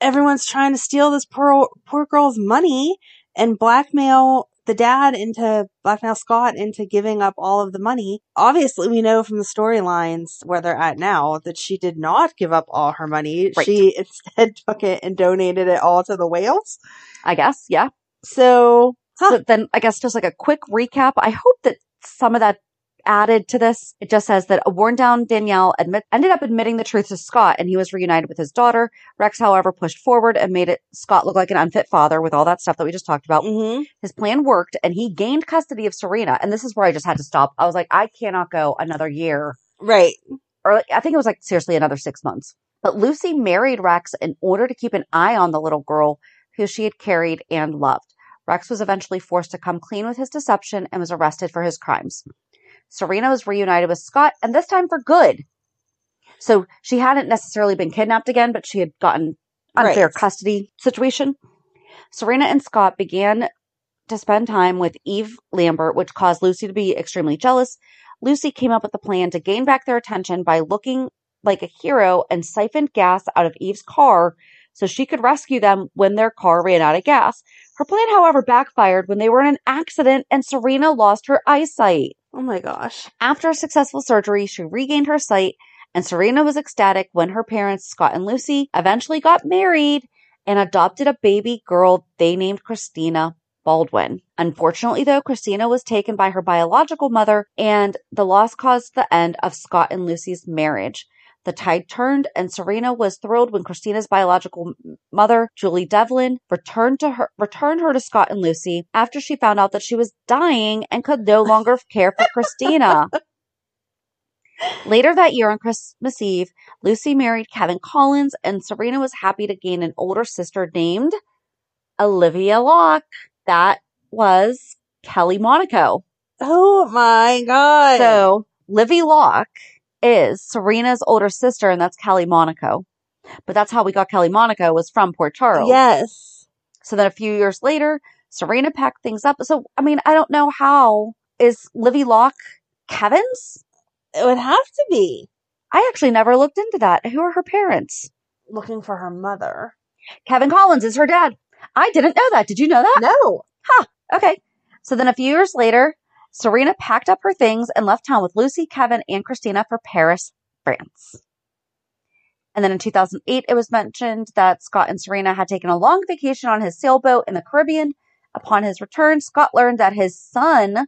everyone's trying to steal this poor poor girl's money and blackmail the dad into blackmail Scott into giving up all of the money. Obviously, we know from the storylines where they're at now that she did not give up all her money. Right. She [laughs] instead took it and donated it all to the whales. I guess, yeah. So, huh. So then I guess just like a quick recap. I hope that some of that added to this. It just says that a worn down Danielle admit, ended up admitting the truth to Scott and he was reunited with his daughter. Rex, however, pushed forward and made it Scott look like an unfit father with all that stuff that we just talked about. Mhm. His plan worked and he gained custody of Serena. And this is where I just had to stop. I was like, I cannot go another year right. or I think it was like seriously another six months. But Lucy married Rex in order to keep an eye on the little girl who she had carried and loved. Rex was eventually forced to come clean with his deception and was arrested for his crimes. Serena was reunited with Scott, and this time for good. So she hadn't necessarily been kidnapped again, but she had gotten unfair Right. custody situation. Serena and Scott began to spend time with Eve Lambert, which caused Lucy to be extremely jealous. Lucy came up with a plan to gain back their attention by looking like a hero and siphoned gas out of Eve's car so she could rescue them when their car ran out of gas. Her plan, however, backfired when they were in an accident and Serena lost her eyesight. Oh my gosh. After a successful surgery, she regained her sight, and Serena was ecstatic when her parents, Scott and Lucy, eventually got married and adopted a baby girl they named Christina Baldwin. Unfortunately, though, Christina was taken by her biological mother, and the loss caused the end of Scott and Lucy's marriage. The tide turned, and Serena was thrilled when Christina's biological mother, Julie Devlin, returned to her returned her to Scott and Lucy after she found out that she was dying and could no longer [laughs] care for Christina. Later that year on Christmas Eve, Lucy married Kevin Collins, and Serena was happy to gain an older sister named Olivia Locke. That was Kelly Monaco. Oh my god. So Livvie Locke is Serena's older sister, and that's Kelly Monaco. But that's how we got Kelly Monaco was from Port Charles. yes. So then a few years later, Serena packed things up. So I mean, I don't know how is Livvie Locke Kevin's? It would have to be I actually never looked into that. Who are her parents? looking for her mother. Kevin Collins is her dad. I didn't know that. Did you know that? No. Huh. Okay. So then a few years later, Serena packed up her things and left town with Lucy, Kevin, and Christina for Paris, France. And then in 2008, it was mentioned that Scott and Serena had taken a long vacation on his sailboat in the Caribbean. Upon his return, Scott learned that his son,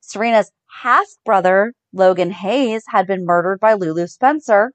Serena's half brother, Logan Hayes, had been murdered by Lulu Spencer.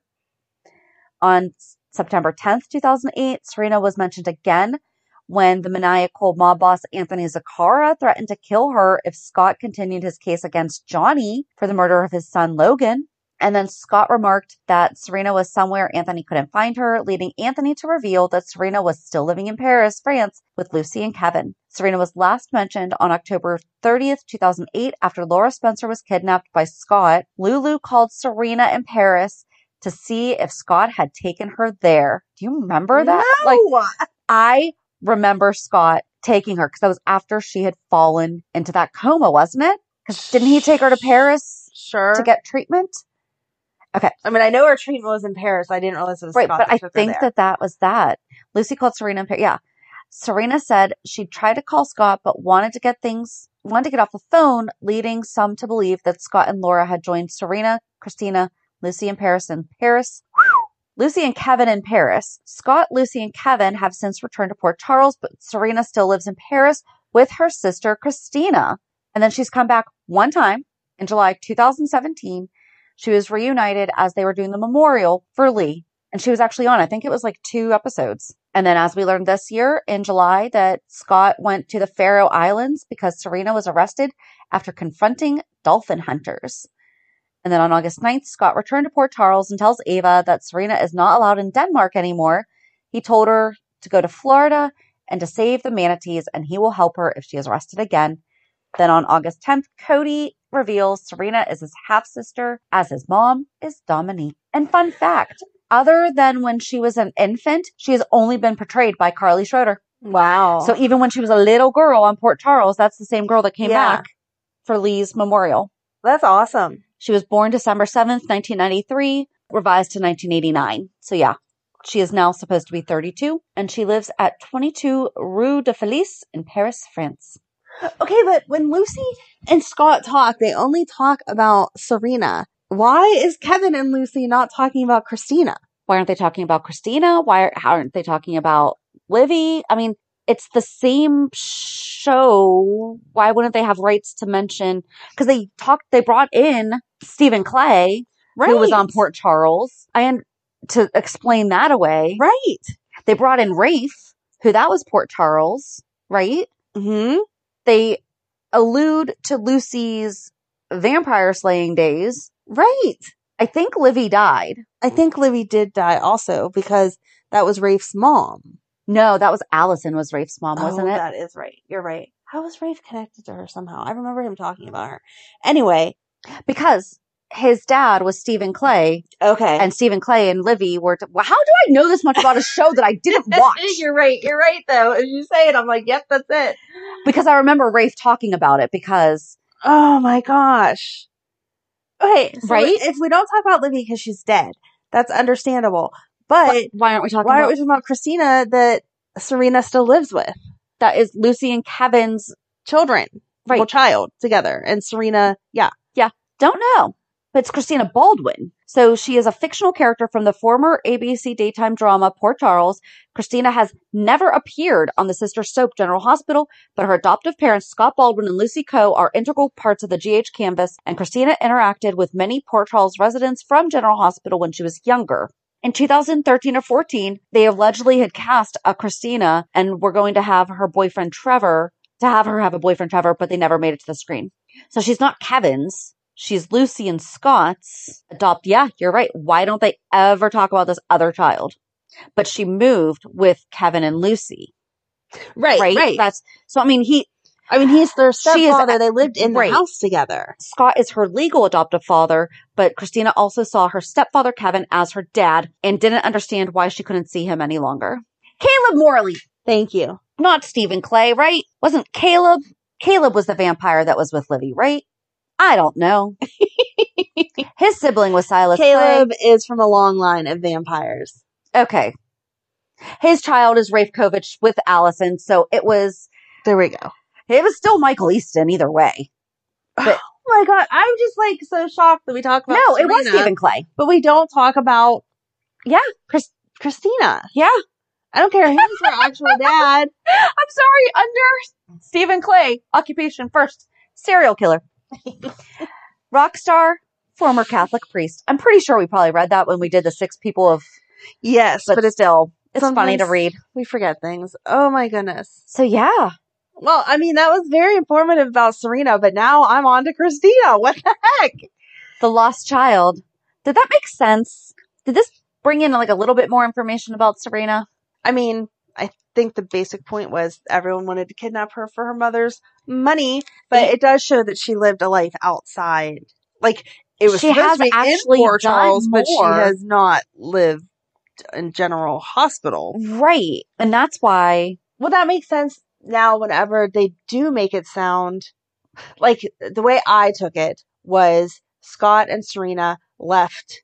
On September 10th, 2008, Serena was mentioned again when the maniacal mob boss Anthony Zacchara threatened to kill her if Scott continued his case against Johnny for the murder of his son Logan. And then Scott remarked that Serena was somewhere Anthony couldn't find her, leading Anthony to reveal that Serena was still living in Paris, France, with Lucy and Kevin. Serena was last mentioned on October 30th, 2008, after Laura Spencer was kidnapped by Scott. Lulu called Serena in Paris to see if Scott had taken her there. Do you remember that? Like, No. I remember Scott taking her because that was after she had fallen into that coma, wasn't it? Because didn't he take her to Paris sure. to get treatment? Okay. I mean, I know her treatment was in Paris. I didn't realize it was Right, Scott but I think that that was that. Lucy called Serena. in Paris. Yeah, Serena said she tried to call Scott, but wanted to get things wanted to get off the phone, leading some to believe that Scott and Laura had joined Serena, Christina, Lucy, and Paris in Paris. Lucy and Kevin in Paris. Scott, Lucy, and Kevin have since returned to Port Charles, but Serena still lives in Paris with her sister Christina. And then she's come back one time in July 2017. She was reunited as they were doing the memorial for Lee. And she was actually on, I think it was like two episodes. And then as we learned this year in July that Scott went to the Faroe Islands because Serena was arrested after confronting dolphin hunters. And then on August 9th, Scott returned to Port Charles and tells Ava that Serena is not allowed in Denmark anymore. He told her to go to Florida and to save the manatees, and he will help her if she is arrested again. Then on August 10th, Cody reveals Serena is his half sister, as his mom is Dominique. And fun fact other than when she was an infant, she has only been portrayed by Carly Schroeder. wow. So even when she was a little girl on Port Charles, that's the same girl that came Yeah. back for Lee's memorial. that's awesome. She was born December 7th, 1993, revised to 1989. So yeah, she is now supposed to be 32 and she lives at 22 Rue de Felice in Paris, France. Okay, but when Lucy and Scott talk, they only talk about Serena. Why is Kevin and Lucy not talking about Christina? Why aren't they talking about Christina? Why aren't they talking about Livvie? I mean, it's the same show. Why wouldn't they have rights to mention? Because they talked, they brought in Stephen Clay, Right. who was on Port Charles, and to explain that away, Right. they brought in Rafe, who that was Port Charles, right? Hmm. They allude to Lucy's vampire slaying days. Right. I think Livvie died. I think Livvie did die also because that was Rafe's mom. No, that was Allison was Rafe's mom, wasn't Oh, it? That is right. You're right. How was Rafe connected to her somehow? I remember him talking about her. Anyway, Because his dad was Stephen Clay, okay. and Stephen Clay and Livvie were. T- well, how do I know this much about a show that I didn't [laughs] watch? you're right. You're right, though. As you say it, I'm like, yep, that's it. because I remember Rafe talking about it because Oh my gosh. Okay, so Right? If we don't talk about Livvie because she's dead, that's understandable. But why aren't we talking why about aren't we talking about Christina that Serena still lives with? that is Lucy and Kevin's Children, Right. well, child together, and Serena, yeah, Don't know. But it's Christina Baldwin. So she is a fictional character from the former ABC daytime drama Port Charles. Christina has never appeared on the sister soap General Hospital, but her adoptive parents, Scott Baldwin and Lucy Coe, are integral parts of the GH canvas, and Christina interacted with many Port Charles residents from General Hospital when she was younger. In 2013 or 14, they allegedly had cast a Christina and were going to have her boyfriend Trevor, to have her have a boyfriend Trevor, but they never made it to the screen. So she's not Kevin's. She's Lucy and Scott's adopt. Yeah, you're right. Why don't they ever talk about this other child? But she moved with Kevin and Lucy, right, right? right. That's so. I mean, he I mean, he's their She is- stepfather. they lived in the house together. Scott is her legal adoptive father, but Christina also saw her stepfather Kevin as her dad and didn't understand why she couldn't see him any longer. Caleb Morley, Thank you. not Stephen Clay, right? Wasn't Caleb? Caleb was the vampire that was with Livvie, right? I don't know. [laughs] His sibling was Silas. Caleb is from a long line of vampires. Okay. His child is Rafe Kovich with Allison, so it was There we go. it was still Michael Easton either way. [sighs] Oh my god, I'm just like so shocked that we talk about. no, it was Serena, Stephen Clay. but we don't talk about Yeah. Chris- Christina. Yeah. I don't care who's her actual [laughs] dad. I'm sorry, under Stephen Clay, occupation first, serial killer. Rock star, former Catholic priest. I'm pretty sure we probably read that when we did the six people of Yes, but, but, it's still it's funny to read. We forget things. Oh my goodness. So yeah. Well, I mean, that was very informative about Serena, but now I'm on to Christina. What the heck? The lost child. Did that make sense? Did this bring in like a little bit more information about Serena? I mean, I think the basic point was everyone wanted to kidnap her for her mother's money, but It- does show that she lived a life outside. Like it was She supposed has to be in actually Port done Charles, but she has not lived in General Hospital. Right. And that's why Well, that makes sense now. Whenever they do make it sound like the way I took it was Scott and Serena left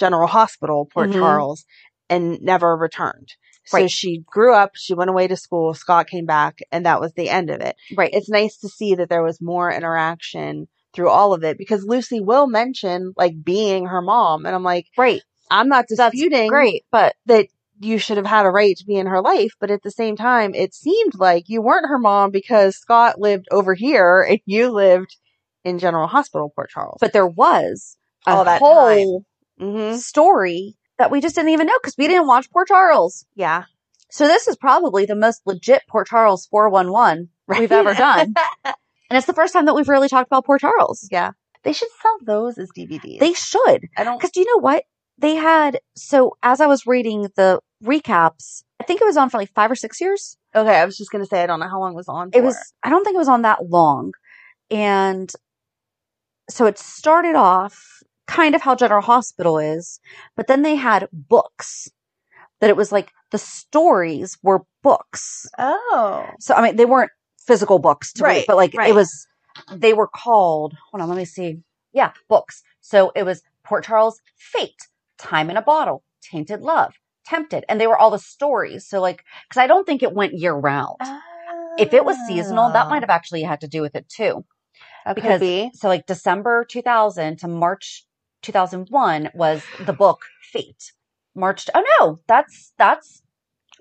General Hospital, Port Mhm. Charles, and never returned. So Right. she grew up, she went away to school, Scott came back, and that was the end of it. right. It's nice to see that there was more interaction through all of it because Lucy will mention like being her mom. And I'm like, right. I'm not That's disputing great. But that you should have had a right to be in her life, but at the same time, it seemed like you weren't her mom because Scott lived over here and you lived in General Hospital, Port Charles. but there was a All that whole hmm story that we just didn't even know because we didn't watch Port Charles. yeah, So this is probably the most legit Port Charles 411 we've ever done. [laughs] and it's the first time that we've really talked about Port Charles. yeah, they should sell those as DVDs. They should. I don't. Because do you know what? They had, so as I was reading the recaps, I think it was on for like five or six years. Okay, I was just gonna say I don't know how long it was on. It was, I don't think it was on that long. And so it started off kind of how General Hospital is, but then they had books that it was like the stories were books. oh So, I mean, they weren't physical books to read, Right, but like right. it was, they were called, hold on, let me see. Yeah, books. So it was Port Charles Fate, Time in a Bottle, Tainted Love, Tempted. And they were all the stories. So like, cause I don't think it went year round. If it was seasonal, that might have ah. actually had to do with it too. because- be. So like December 2000 to March 2001 was the book Fate. March, oh no, that's, that's,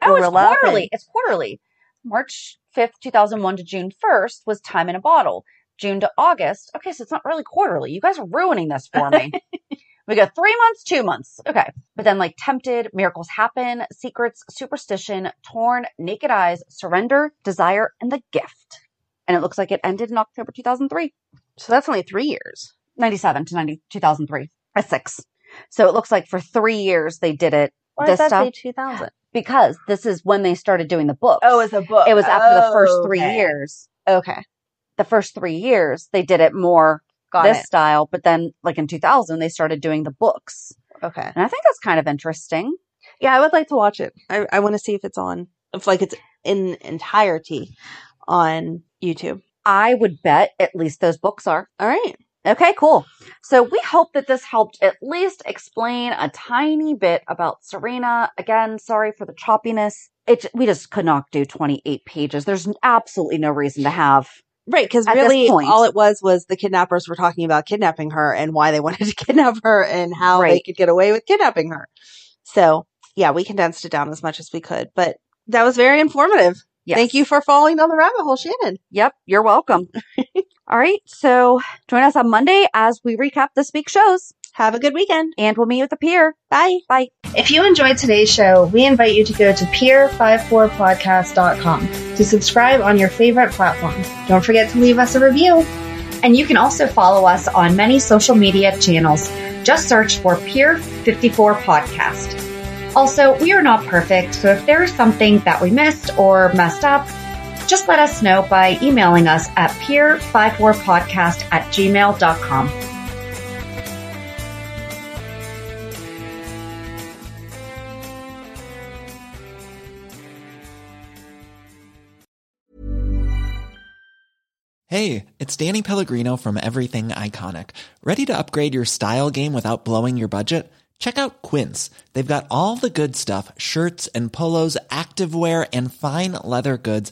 oh, it's quarterly. It's quarterly. March 5th, 2001 to June 1st was Time in a Bottle. June to August. Okay, so it's not really quarterly. You guys are ruining this for me. [laughs] we go three months, two months. Okay. But then like Tempted, Miracles Happen, Secrets, Superstition, Torn, Naked Eyes, Surrender, Desire, and The Gift. And it looks like it ended in October 2003. So that's only three years. 97 to 90, 2003. A six. So it looks like for three years they did it Why This does that stuff? say 2000? because this is when they started doing the books. Oh, it's a book. it was after the first three Okay. years. Okay. The first three years they did it more Got this it. style, but then like in 2000 they started doing the books, Okay. and I think that's kind of interesting. Yeah, I would like to watch it. I, I want to see if it's on, if like it's in entirety on YouTube. I would bet at least those books are. All right. Okay, cool. So we hope that this helped at least explain a tiny bit about Serena. Again, sorry for the choppiness. It we just could not do 28 pages. There's absolutely no reason to have. Right, because really all it was was the kidnappers were talking about kidnapping her and why they [laughs] wanted to kidnap her and how they could get away with kidnapping her. So, yeah, we condensed it down as much as we could, but that was very informative. Yes. Thank you for falling down the rabbit hole, Shannon. Yep, you're welcome. [laughs] All right, so join us on Monday as we recap this week's shows, Have a good weekend. and we'll meet you at the pier. Bye. Bye. If you enjoyed today's show, we invite you to go to pier54podcast.com to subscribe on your favorite platform. Don't forget to leave us a review. And you can also follow us on many social media channels. Just search for Pier 54 Podcast. Also, we are not perfect, so if there is something that we missed or messed up, just let us know by emailing us at pier54podcast at gmail.com. Hey, it's Danny Pellegrino from Everything Iconic. Ready to upgrade your style game without blowing your budget? Check out Quince. They've got all the good stuff shirts and polos, activewear, and fine leather goods,